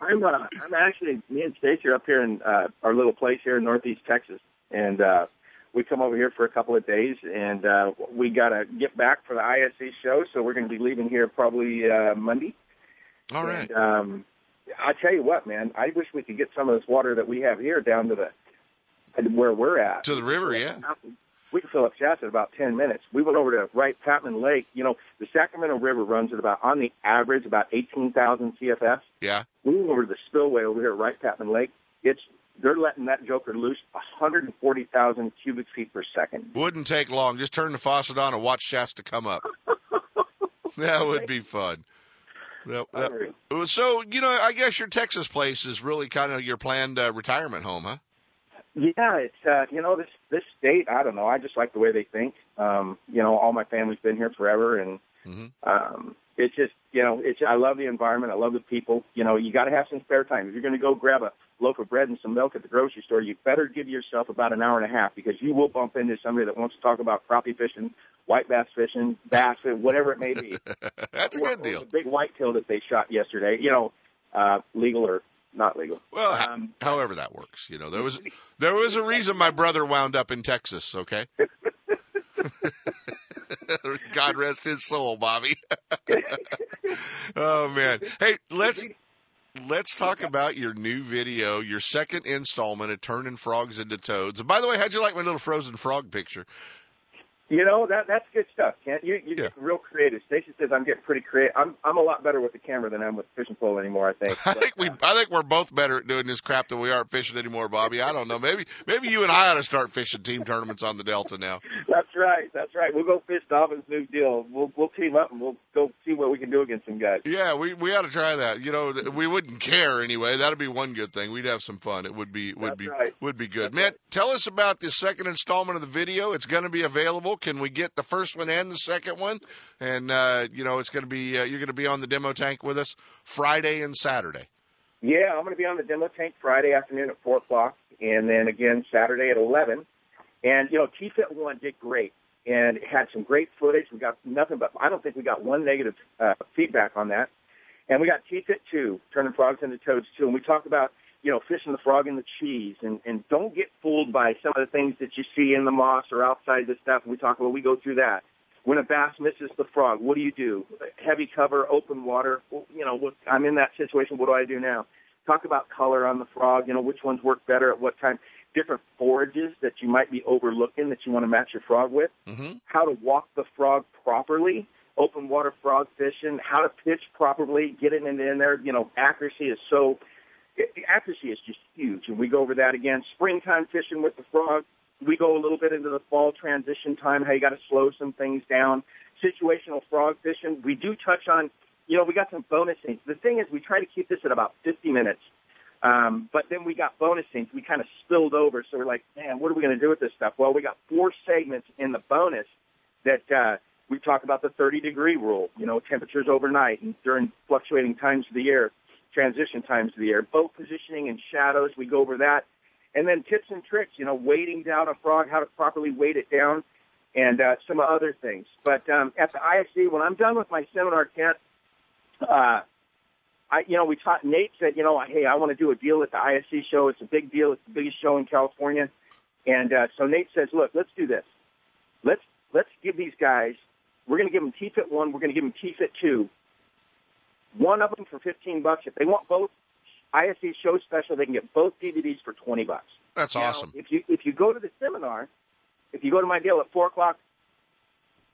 I'm uh, I'm actually me and Stacy are up here in uh, our little place here in Northeast Texas, and uh, we come over here for a couple of days, and uh, we got to get back for the ISE show, so we're going to be leaving here probably uh, Monday. All right. And, um, I tell you what, man, I wish we could get some of this water that we have here down to the where we're at to the river. Yeah, we can fill up Shasta in about ten minutes. We went over to Wright Patman Lake. You know, the Sacramento River runs at about on the average about eighteen thousand CFS. Yeah. We went over to the spillway over here at Wright Patman Lake. It's they're letting that joker loose 140,000 cubic feet per second. Wouldn't take long. Just turn the faucet on and watch Shasta come up. [laughs] that would be fun. That, that, so, you know, I guess your Texas place is really kind of your planned uh, retirement home, huh? Yeah, it's uh, you know this this state. I don't know. I just like the way they think. Um, you know, all my family's been here forever, and mm-hmm. um, it's just you know, it's I love the environment. I love the people. You know, you got to have some spare time. If you're going to go grab a loaf of bread and some milk at the grocery store, you better give yourself about an hour and a half because you will bump into somebody that wants to talk about crappie fishing, white bass fishing, bass, whatever it may be. [laughs] That's a good deal. The big whitetail that they shot yesterday. You know, uh, legal or not legal. Well, um, however that works, you know, there was [laughs] there was a reason my brother wound up in Texas. Okay. [laughs] [laughs] God rest his soul, Bobby. [laughs] oh man. Hey, let's let's talk about your new video, your second installment of turning frogs into toads. And by the way, how'd you like my little frozen frog picture? You know that that's good stuff, Kent. You you yeah. get real creative. Stacy says I'm getting pretty creative. I'm I'm a lot better with the camera than I am with fishing pole anymore. I think. [laughs] I think we I think we're both better at doing this crap than we are at fishing anymore, Bobby. I don't know. Maybe maybe you and I ought to start fishing team tournaments on the Delta now. [laughs] That's right. That's right. We'll go fish Dobbins' new deal. We'll we'll team up and we'll go see what we can do against some guys. Yeah, we we ought to try that. You know, we wouldn't care anyway. That'd be one good thing. We'd have some fun. It would be would That's be right. would be good. That's Man, right. tell us about the second installment of the video. It's going to be available. Can we get the first one and the second one? And uh, you know, it's going to be uh, you're going to be on the demo tank with us Friday and Saturday. Yeah, I'm going to be on the demo tank Friday afternoon at four o'clock, and then again Saturday at eleven. And you know, T-Fit one did great, and had some great footage. We got nothing but I don't think we got one negative uh, feedback on that. And we got T-Fit two, turning frogs into toads too. And we talked about you know fishing the frog in the cheese, and and don't get fooled by some of the things that you see in the moss or outside the stuff. We talk about we go through that. When a bass misses the frog, what do you do? Heavy cover, open water. Well, you know, what, I'm in that situation. What do I do now? Talk about color on the frog. You know, which ones work better at what time. Different forages that you might be overlooking that you want to match your frog with. Mm-hmm. How to walk the frog properly. Open water frog fishing. How to pitch properly. Get it in there. You know, accuracy is so. The accuracy is just huge, and we go over that again. Springtime fishing with the frog we go a little bit into the fall transition time, how you got to slow some things down. Situational frog fishing, we do touch on, you know, we got some bonus things. The thing is, we try to keep this at about 50 minutes. Um, but then we got bonus things. We kind of spilled over. So we're like, man, what are we going to do with this stuff? Well, we got four segments in the bonus that, uh, we talk about the 30 degree rule, you know, temperatures overnight and during fluctuating times of the year, transition times of the year, boat positioning and shadows. We go over that and then tips and tricks, you know, weighting down a frog, how to properly weight it down, and uh, some other things. But um, at the ISE, when I'm done with my seminar, Kent, uh, I, you know, we taught. Nate said, you know, hey, I want to do a deal at the ISE show. It's a big deal. It's the biggest show in California, and uh, so Nate says, look, let's do this. Let's let's give these guys. We're going to give them T-Fit one. We're going to give them T-Fit two. One of them for 15 bucks. If they want both, ISE show special. They can get both DVDs for twenty bucks. That's Now, awesome. If you if you go to the seminar, if you go to my deal at four o'clock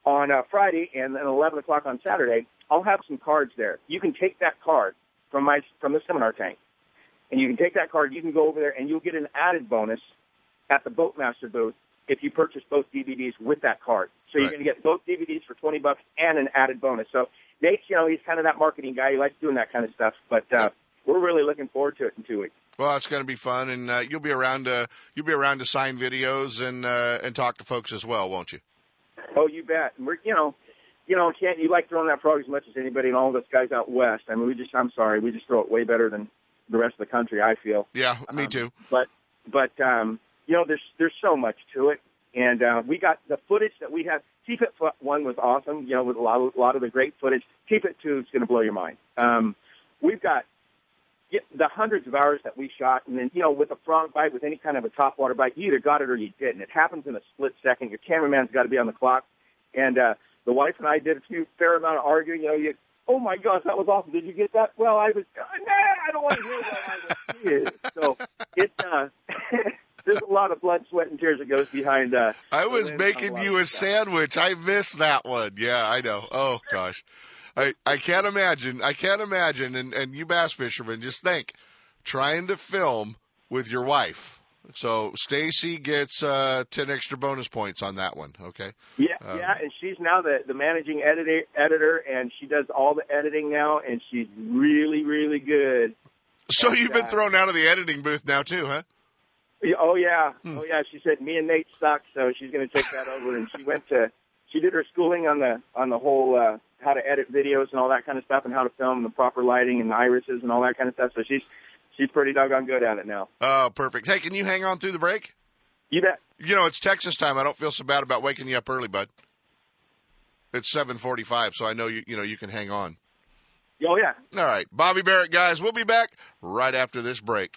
on uh, Friday and then eleven o'clock on Saturday, I'll have some cards there. You can take that card from my from the seminar tank, and you can take that card. You can go over there, and you'll get an added bonus at the Boatmaster booth if you purchase both DVDs with that card. So you're going to get both DVDs for twenty bucks and an added bonus. So Nate, you know, he's kind of that marketing guy. He likes doing that kind of stuff. But uh, we're really looking forward to it in two weeks. Well, it's going to be fun, and uh, you'll be around to you'll be around to sign videos and uh, and talk to folks as well, won't you? Oh, you bet. And we're, you know, you know, Kent, you like throwing that frog as much as anybody, and all of us guys out west. I mean, we just, I'm sorry, we just throw it way better than the rest of the country. I feel. Yeah, me Um, too. But, but, um, you know, there's there's so much to it, and uh, we got the footage that we have. TFIT one was awesome. You know, with a lot of, a lot of the great footage. TFIT two is going to blow your mind. Um, we've got the hundreds of hours that we shot, and then you know, with a frog bite, with any kind of a topwater bite, you either got it or you didn't. It happens in a split second. Your cameraman's got to be on the clock, and uh, the wife and I did a few fair amount of arguing. You know, you. Oh my gosh, that was awesome! Did you get that? Well, I was. Nah, I don't want to hear what I was here. So it's uh, [laughs] there's a lot of blood, sweat, and tears that goes behind. Uh, I was making you a sandwich. I missed that one. Yeah, I know. Oh gosh. I I can't imagine. I can't imagine and and you bass fishermen just think trying to film with your wife. So Stacy gets uh 10 extra bonus points on that one, okay? Yeah, Um, yeah, and she's now the the managing editor, editor, and she does all the editing now, and she's really, really good. So And, you've been uh, thrown out of the editing booth now too, huh? Oh yeah, Hmm. oh yeah. She said me and Nate suck, so she's going to take that over. And she went to, she did her schooling on the on the whole uh, how to edit videos and all that kind of stuff, and how to film the proper lighting and irises and all that kind of stuff. So she's she's pretty doggone good at it now. Oh, perfect. Hey, can you hang on through the break? You bet. You know, it's Texas time. I don't feel so bad about waking you up early, bud. It's 7:45, so I know you you know you can hang on. Oh yeah. All right, Bobby Barrack guys, we'll be back right after this break.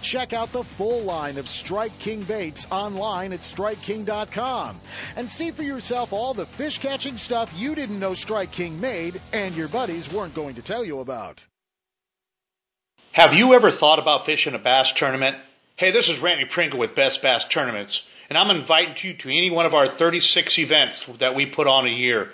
Check out the full line of Strike King baits online at StrikeKing.com and see for yourself all the fish catching stuff you didn't know Strike King made and your buddies weren't going to tell you about. Have you ever thought about fishing a bass tournament? Hey, this is Randy Pringle with Best Bass Tournaments, and I'm inviting you to any one of our 36 events that we put on a year.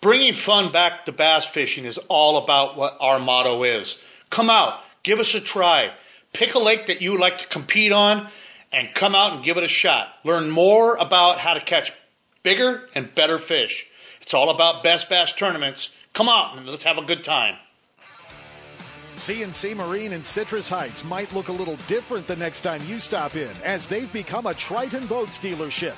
Bringing fun back to bass fishing is all about what our motto is. Come out, give us a try, pick a lake that you like to compete on, and come out and give it a shot. Learn more about how to catch bigger and better fish. It's all about Best Bass Tournaments. Come out and let's have a good time. CNC Marine in Citrus Heights might look a little different the next time you stop in, as they've become a Triton Boats dealership.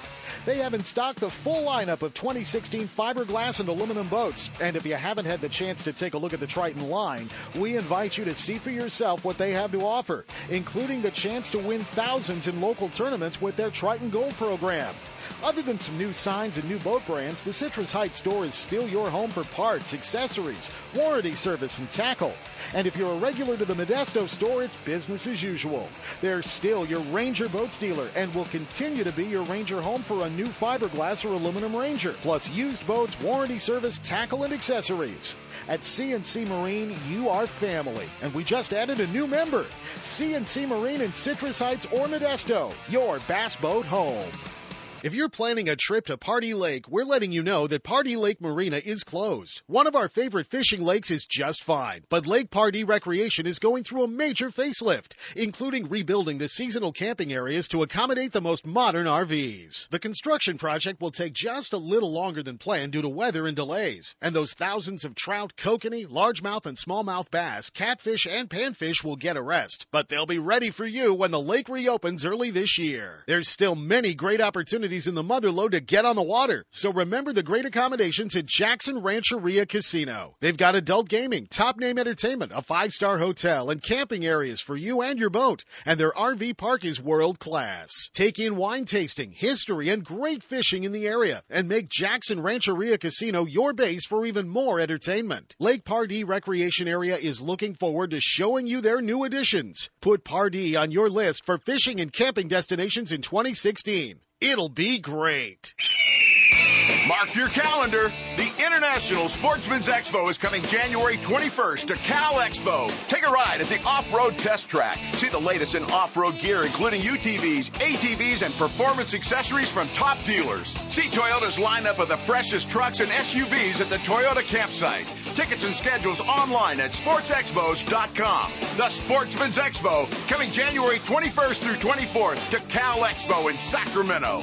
They have in stock the full lineup of 2016 fiberglass and aluminum boats. And if you haven't had the chance to take a look at the Triton line, we invite you to see for yourself what they have to offer, including the chance to win thousands in local tournaments with their Triton Gold program. Other than some new signs and new boat brands, the Citrus Heights store is still your home for parts, accessories, warranty service, and tackle. And if you're a regular to the Modesto store, it's business as usual. They're still your Ranger Boats dealer and will continue to be your Ranger home for a new fiberglass or aluminum Ranger, plus used boats, warranty service, tackle, and accessories. At CNC Marine, you are family, and we just added a new member. CNC Marine in Citrus Heights or Modesto, your bass boat home. If you're planning a trip to Pardee Lake, we're letting you know that Pardee Lake Marina is closed. One of our favorite fishing lakes is just fine, but Lake Pardee Recreation is going through a major facelift, including rebuilding the seasonal camping areas to accommodate the most modern RVs. The construction project will take just a little longer than planned due to weather and delays, and those thousands of trout, kokanee, largemouth and smallmouth bass, catfish and panfish will get a rest, but they'll be ready for you when the lake reopens early this year. There's still many great opportunities opportunities in the motherlode to get on the water. So remember the great accommodations at Jackson Rancheria Casino. They've got adult gaming, top name entertainment, a five star hotel, and camping areas for you and your boat. And their RV park is world class. Take in wine tasting, history, and great fishing in the area and make Jackson Rancheria Casino your base for even more entertainment. Lake Pardee Recreation Area is looking forward to showing you their new additions. Put Pardee on your list for fishing and camping destinations in 2016. It'll be great. Mark your calendar. The International Sportsman's Expo is coming January 21st to Cal Expo. Take a ride at the off-road test track. See the latest in off-road gear, including UTVs, ATVs, and performance accessories from top dealers. See Toyota's lineup of the freshest trucks and SUVs at the Toyota campsite. Tickets and schedules online at sportsexpos.com. The Sportsman's Expo coming January 21st through 24th to Cal Expo in Sacramento.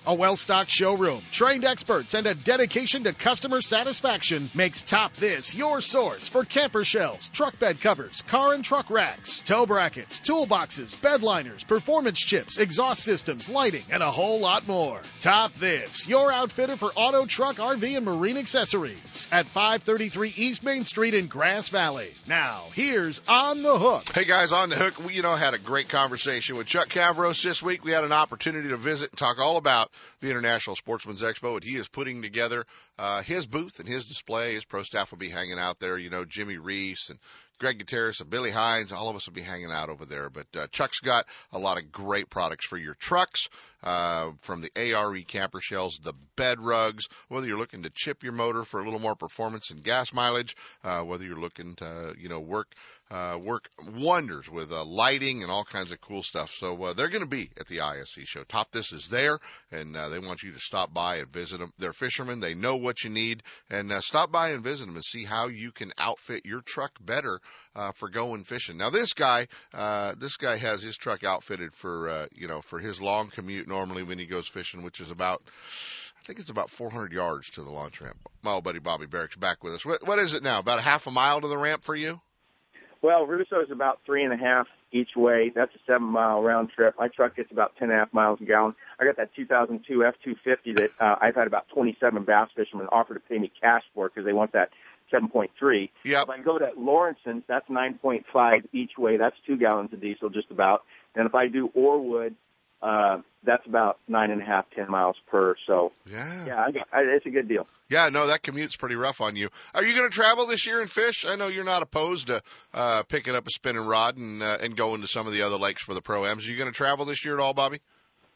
A well-stocked showroom, trained experts, and a dedication to customer satisfaction makes Top This your source for camper shells, truck bed covers, car and truck racks, tow brackets, toolboxes, bed liners, performance chips, exhaust systems, lighting, and a whole lot more. Top This, your outfitter for auto, truck, RV, and marine accessories at 533 East Main Street in Grass Valley. Now, here's On the Hook. Hey guys, On the Hook, we, you know, had a great conversation with Chuck Cavros this week. We had an opportunity to visit and talk all about the International Sportsman's Expo, and he is putting together uh, his booth and his display. His pro staff will be hanging out there. You know, Jimmy Reese and Greg Gutierrez and Billy Hines, all of us will be hanging out over there. But uh, Chuck's got a lot of great products for your trucks, uh, from the ARE camper shells, the bed rugs, whether you're looking to chip your motor for a little more performance and gas mileage, uh, whether you're looking to, you know, work uh, work wonders with uh, lighting and all kinds of cool stuff. So uh, they're going to be at the ISE show. Top This is there, and uh, they want you to stop by and visit them. They're fishermen; they know what you need, and uh, stop by and visit them and see how you can outfit your truck better uh, for going fishing. Now, this guy, uh, this guy has his truck outfitted for uh, you know for his long commute normally when he goes fishing, which is about. I think it's about 400 yards to the launch ramp. My old buddy Bobby Barrack's back with us. What, what is it now? About a half a mile to the ramp for you? Well, Russo is about three and a half each way. That's a seven mile round trip. My truck gets about ten and a half miles a gallon. I got that 2002 F250 that uh, I've had about 27 bass fishermen offer to pay me cash for because they want that 7.3. Yep. If I go to Lauritzen's, that's 9.5 each way. That's two gallons of diesel just about. And if I do Orwood, uh, that's about nine and a half, ten miles per. So yeah, yeah, I got, I, it's a good deal. Yeah, no, that commute's pretty rough on you. Are you going to travel this year and fish? I know you're not opposed to uh, picking up a spinning rod and uh, and going to some of the other lakes for the pro ams. Are you going to travel this year at all, Bobby?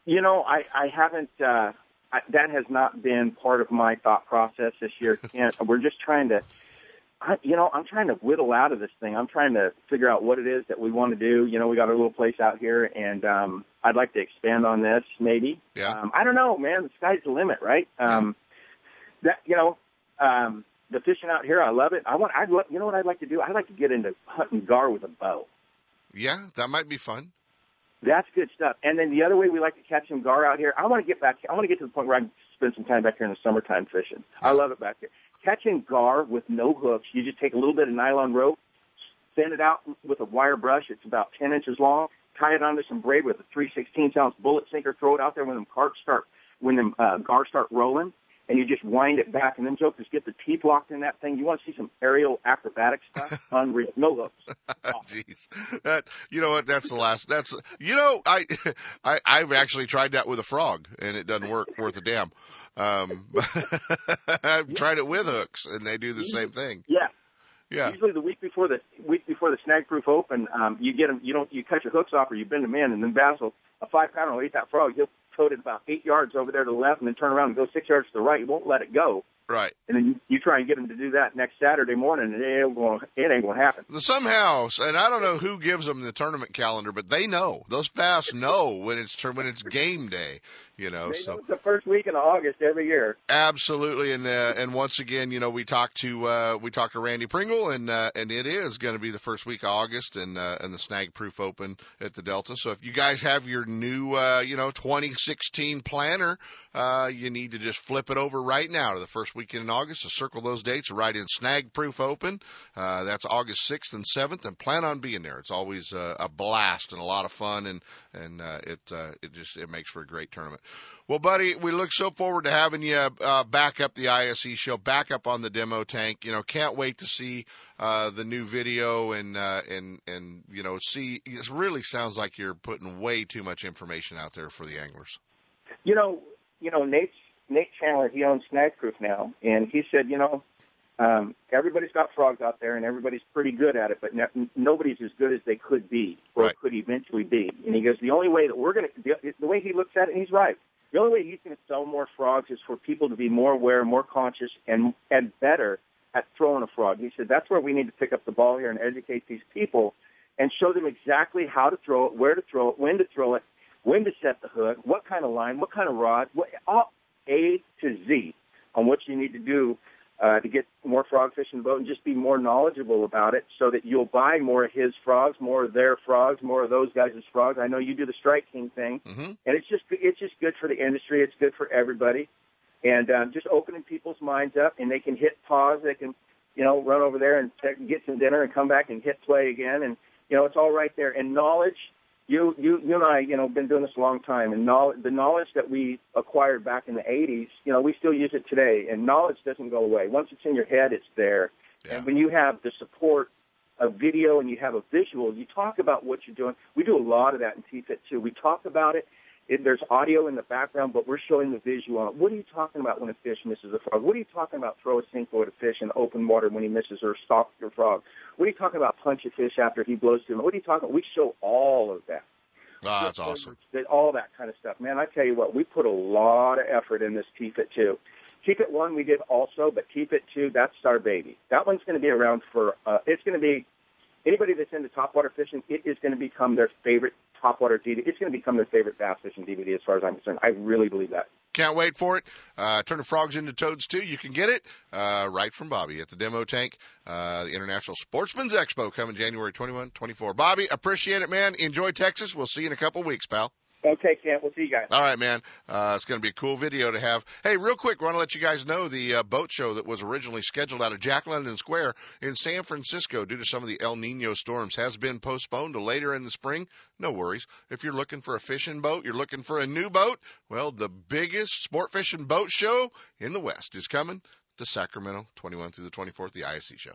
You know, I I haven't. Uh, I, that has not been part of my thought process this year. Kent. [laughs] We're just trying to I, you know, I'm trying to whittle out of this thing. I'm trying to figure out what it is that we want to do. You know, we got a little place out here, and um, I'd like to expand on this, maybe. Yeah. Um, I don't know, man. The sky's the limit, right? Um, that you know, um, the fishing out here, I love it. I want. I would you know what I'd like to do? I'd like to get into hunting gar with a bow. Yeah, that might be fun. That's good stuff. And then the other way we like to catch some gar out here, I want to get back. I want to get to the point where I can spend some time back here in the summertime fishing. I love it back here catching gar with no hooks, you just take a little bit of nylon rope, thin it out with a wire brush. It's about 10 inches long. Tie it onto some braid with a 3 16 ounce bullet sinker. Throw it out there when them carps start, when them uh, gar start rolling, and you just wind it back. And then jokers get the teeth locked in that thing. You want to see some aerial acrobatic stuff? [laughs] Unreal. No hooks. [laughs] Jeez, that you know what? That's the last. That's you know I, [laughs] I I've actually tried that with a frog and it doesn't work worth a damn. Um, I've tried it with hooks and they do the same thing. Yeah. Yeah. Usually the week before the week before the snag proof open, um, you get them. You don't. You cut your hooks off or you bend them in, and then Basil, a five pounder will eat that frog. He'll tote it about eight yards over there to the left, and then turn around and go six yards to the right. He won't let it go Right. And then you, you try and get them to do that next Saturday morning, and it ain't going it ain't going to happen. Somehow, and I don't know who gives them the tournament calendar, but they know. Those bass know when it's when it's game day. You know, They so know it's the first week in August every year. Absolutely, and uh, and once again, you know, we talked to uh, we talked to Randy Pringle, and uh, and it is going to be the first week of August, and uh, and the Snag Proof Open at the Delta. So if you guys have your new, uh, you know, 2016 planner, uh, you need to just flip it over right now to the first weekend in August. To circle those dates, write in Snag Proof Open. Uh, that's August 6th and 7th, and plan on being there. It's always uh, a blast and a lot of fun, and and uh, it uh, it just it makes for a great tournament. Well, buddy, we look so forward to having you uh, back up the ISE show, back up on the demo tank. You know, can't wait to see uh, the new video and uh, and and you know see. It really sounds like you're putting way too much information out there for the anglers. You know, you know, Nate Nate Chandler, he owns Snag Proof now, and he said, you know, um, everybody's got frogs out there, and everybody's pretty good at it, but no, nobody's as good as they could be or Right. could eventually be. And he goes, the only way that we're going to, the, the way he looks at it, and he's right. The only way he's going to sell more frogs is for people to be more aware, more conscious, and and better at throwing a frog. He said that's where we need to pick up the ball here and educate these people and show them exactly how to throw it, where to throw it, when to throw it, when to set the hook, what kind of line, what kind of rod, what, all A to Z on what you need to do uh, to get more frog fish in the boat and just be more knowledgeable about it so that you'll buy more of his frogs, more of their frogs, more of those guys' frogs. I know you do the Strike King thing, mm-hmm. and it's just it's just good for the industry. It's good for everybody, and um, just opening people's minds up, and they can hit pause. They can, you know, run over there and check, get some dinner and come back and hit play again, and you know it's all right there. And knowledge, you you you and I, you know, been doing this a long time, and knowledge, the knowledge that we acquired back in the '80s, you know, we still use it today. And knowledge doesn't go away. Once it's in your head, it's there. And when you have the support of video and you have a visual, you talk about what you're doing. We do a lot of that in TFIT too. We talk about it. It. There's audio in the background, but we're showing the visual on it. What are you talking about when a fish misses a frog? What are you talking about throw a Senko at a fish in open water when he misses or stalk your frog? What are you talking about punch a fish after he blows to him? What are you talking about? We show all of that. Ah, that's awesome. All that kind of stuff. Man, I tell you what, we put a lot of effort in this TFIT too. It 1 we did also, but TFIT 2, that's our baby. That one's going to be around for, uh, it's going to be, anybody that's into topwater fishing, it is going to become their favorite topwater DVD. It's going to become their favorite bass fishing DVD as far as I'm concerned. I really believe that. Can't wait for it. Uh, turning frogs into toads too. You can get it uh, right from Bobby at the demo tank. Uh, the International Sportsman's Expo coming January 21, 24. Bobby, appreciate it, man. Enjoy Texas. We'll see you in a couple weeks, pal. Okay, Kent. We'll see you guys. All right, man. Uh, it's going to be a cool video to have. Hey, real quick, want to let you guys know the uh, boat show that was originally scheduled out of Jack London Square in San Francisco due to some of the El Nino storms has been postponed to later in the spring. No worries. If you're looking for a fishing boat, you're looking for a new boat, well, the biggest sport fishing boat show in the West is coming to Sacramento, 21 through the 24th, the ISE show.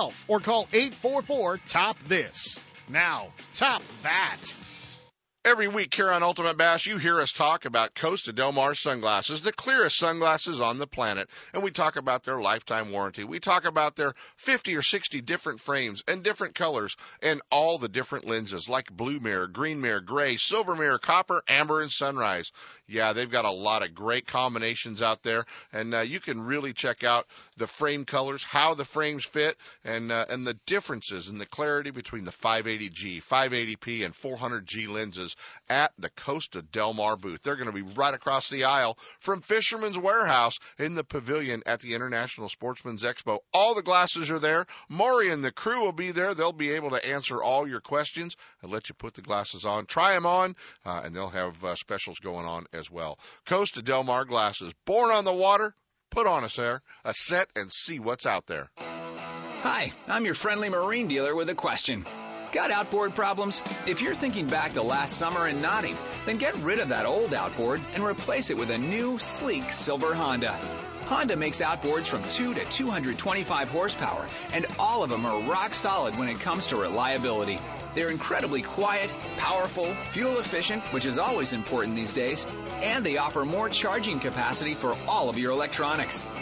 or call 844 Top This. Now, top that. Every week here on Ultimate Bass, you hear us talk about Costa Del Mar sunglasses, the clearest sunglasses on the planet. And we talk about their lifetime warranty. We talk about their 50 or 60 different frames and different colors and all the different lenses like blue mirror, green mirror, gray, silver mirror, copper, amber, and sunrise. Yeah, they've got a lot of great combinations out there. And uh, you can really check out the frame colors, how the frames fit, and, uh, and the differences in the clarity between the 580G, 580P, and 400G lenses at the Costa Del Mar booth. They're going to be right across the aisle from Fisherman's Warehouse in the pavilion at the International Sportsman's Expo. All the glasses are there. Maury and the crew will be there. They'll be able to answer all your questions and let you put the glasses on, try them on, uh, and they'll have uh, specials going on well. Costa Del Mar glasses, born on the water. Put on a set, a set, and see what's out there. Hi, I'm your friendly marine dealer with a question. Got outboard problems? If you're thinking back to last summer and nodding, then get rid of that old outboard and replace it with a new, sleek silver Honda. Honda makes outboards from 2 to 225 horsepower, and all of them are rock solid when it comes to reliability. They're incredibly quiet, powerful, fuel efficient, which is always important these days, and they offer more charging capacity for all of your electronics.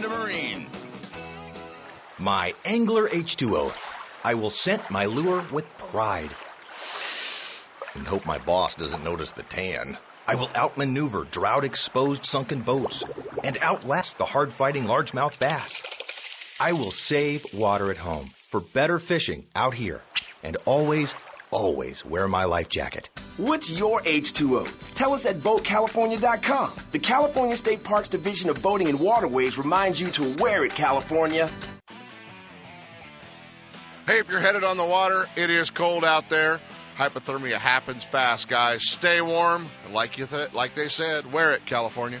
Marine. My Angler H2O. I will scent my lure with pride. And hope my boss doesn't notice the tan. I will outmaneuver drought exposed sunken boats and outlast the hard fighting largemouth bass. I will save water at home for better fishing out here and always, always wear my life jacket. What's your H2O? Tell us at BoatCalifornia.com. The California State Parks Division of Boating and Waterways reminds you to wear it, California. Hey, if you're headed on the water, it is cold out there. Hypothermia happens fast, guys. Stay warm, and like you th- like they said, wear it, California.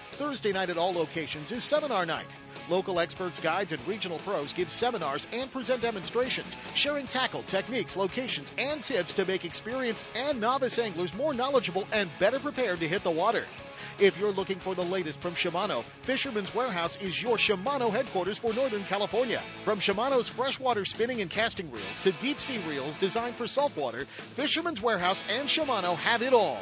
Thursday night at all locations is seminar night. Local experts, guides, and regional pros give seminars and present demonstrations, sharing tackle, techniques, locations, and tips to make experienced and novice anglers more knowledgeable and better prepared to hit the water. If you're looking for the latest from Shimano, Fisherman's Warehouse is your Shimano headquarters for Northern California. From Shimano's freshwater spinning and casting reels to deep sea reels designed for saltwater, Fisherman's Warehouse and Shimano have it all,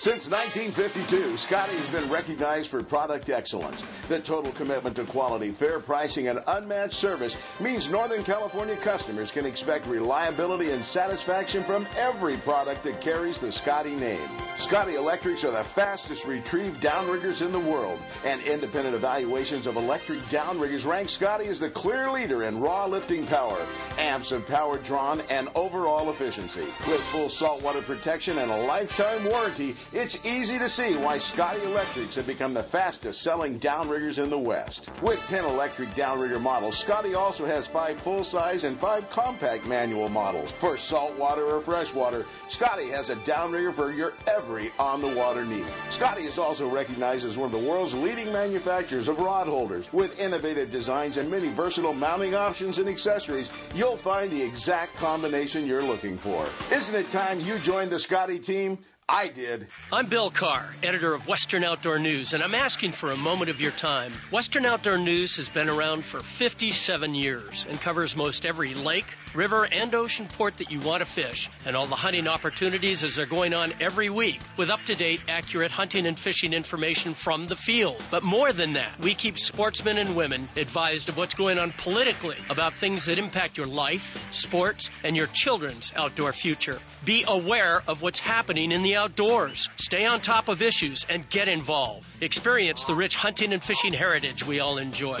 Since 1952, Scotty has been recognized for product excellence. The total commitment to quality, fair pricing, and unmatched service means Northern California customers can expect reliability and satisfaction from every product that carries the Scotty name. Scotty Electrics are the fastest retrieved downriggers in the world, and independent evaluations of electric downriggers rank Scotty as the clear leader in raw lifting power, amps of power drawn, and overall efficiency. With full saltwater protection and a lifetime warranty, it's easy to see why Scotty Electrics have become the fastest selling downriggers in the West. With 10 electric downrigger models, Scotty also has five full size and five compact manual models. For saltwater or freshwater, Scotty has a downrigger for your every on the water need. Scotty is also recognized as one of the world's leading manufacturers of rod holders. With innovative designs and many versatile mounting options and accessories, you'll find the exact combination you're looking for. Isn't it time you joined the Scotty team? I did. I'm Bill Carr, editor of Western Outdoor News, and I'm asking for a moment of your time. Western Outdoor News has been around for 57 years and covers most every lake, river, and ocean port that you want to fish, and all the hunting opportunities as they're going on every week with up to date, accurate hunting and fishing information from the field. But more than that, we keep sportsmen and women advised of what's going on politically about things that impact your life, sports, and your children's outdoor future. Be aware of what's happening in the outdoors. Stay on top of issues and get involved. Experience the rich hunting and fishing heritage we all enjoy.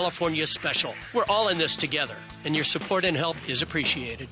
California Special. We're all in this together, and your support and help is appreciated.